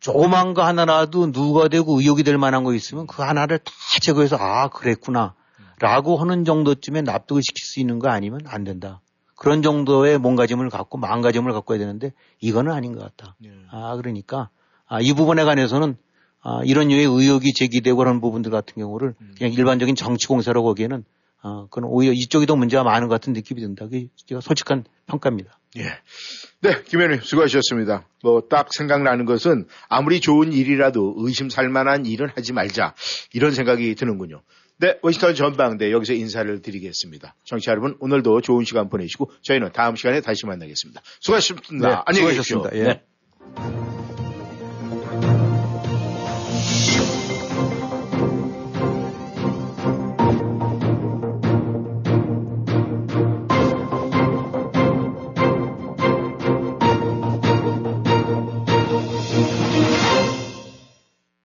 조그만 거 하나라도 누가 되고 의혹이 될 만한 거 있으면 그 하나를 다 제거해서 아 그랬구나 라고 하는 정도쯤에 납득을 시킬 수 있는 거 아니면 안 된다. 그런 정도의 몸가짐을 갖고 마음가짐을 갖고 해야 되는데 이거는 아닌 것 같다. 네. 아 그러니까 아, 이 부분에 관해서는 아, 이런 류의 의혹이 제기되고 그런 부분들 같은 경우를 그냥 일반적인 정치 공세로 보기에는 아, 그건 오히려 이쪽이 더 문제가 많은 것 같은 느낌이 든다. 그게 제가 솔직한 평가입니다. 예. 네, 김 의원님 수고하셨습니다. 뭐 딱 생각나는 것은 아무리 좋은 일이라도 의심 살 만한 일은 하지 말자 이런 생각이 드는군요. 네, 워싱턴 전방대 여기서 인사를 드리겠습니다. 청취자 여러분 오늘도 좋은 시간 보내시고 저희는 다음 시간에 다시 만나겠습니다. 수고하셨습니다. 네, 안녕히 계십시오. 수고하셨습니다. 예. 네.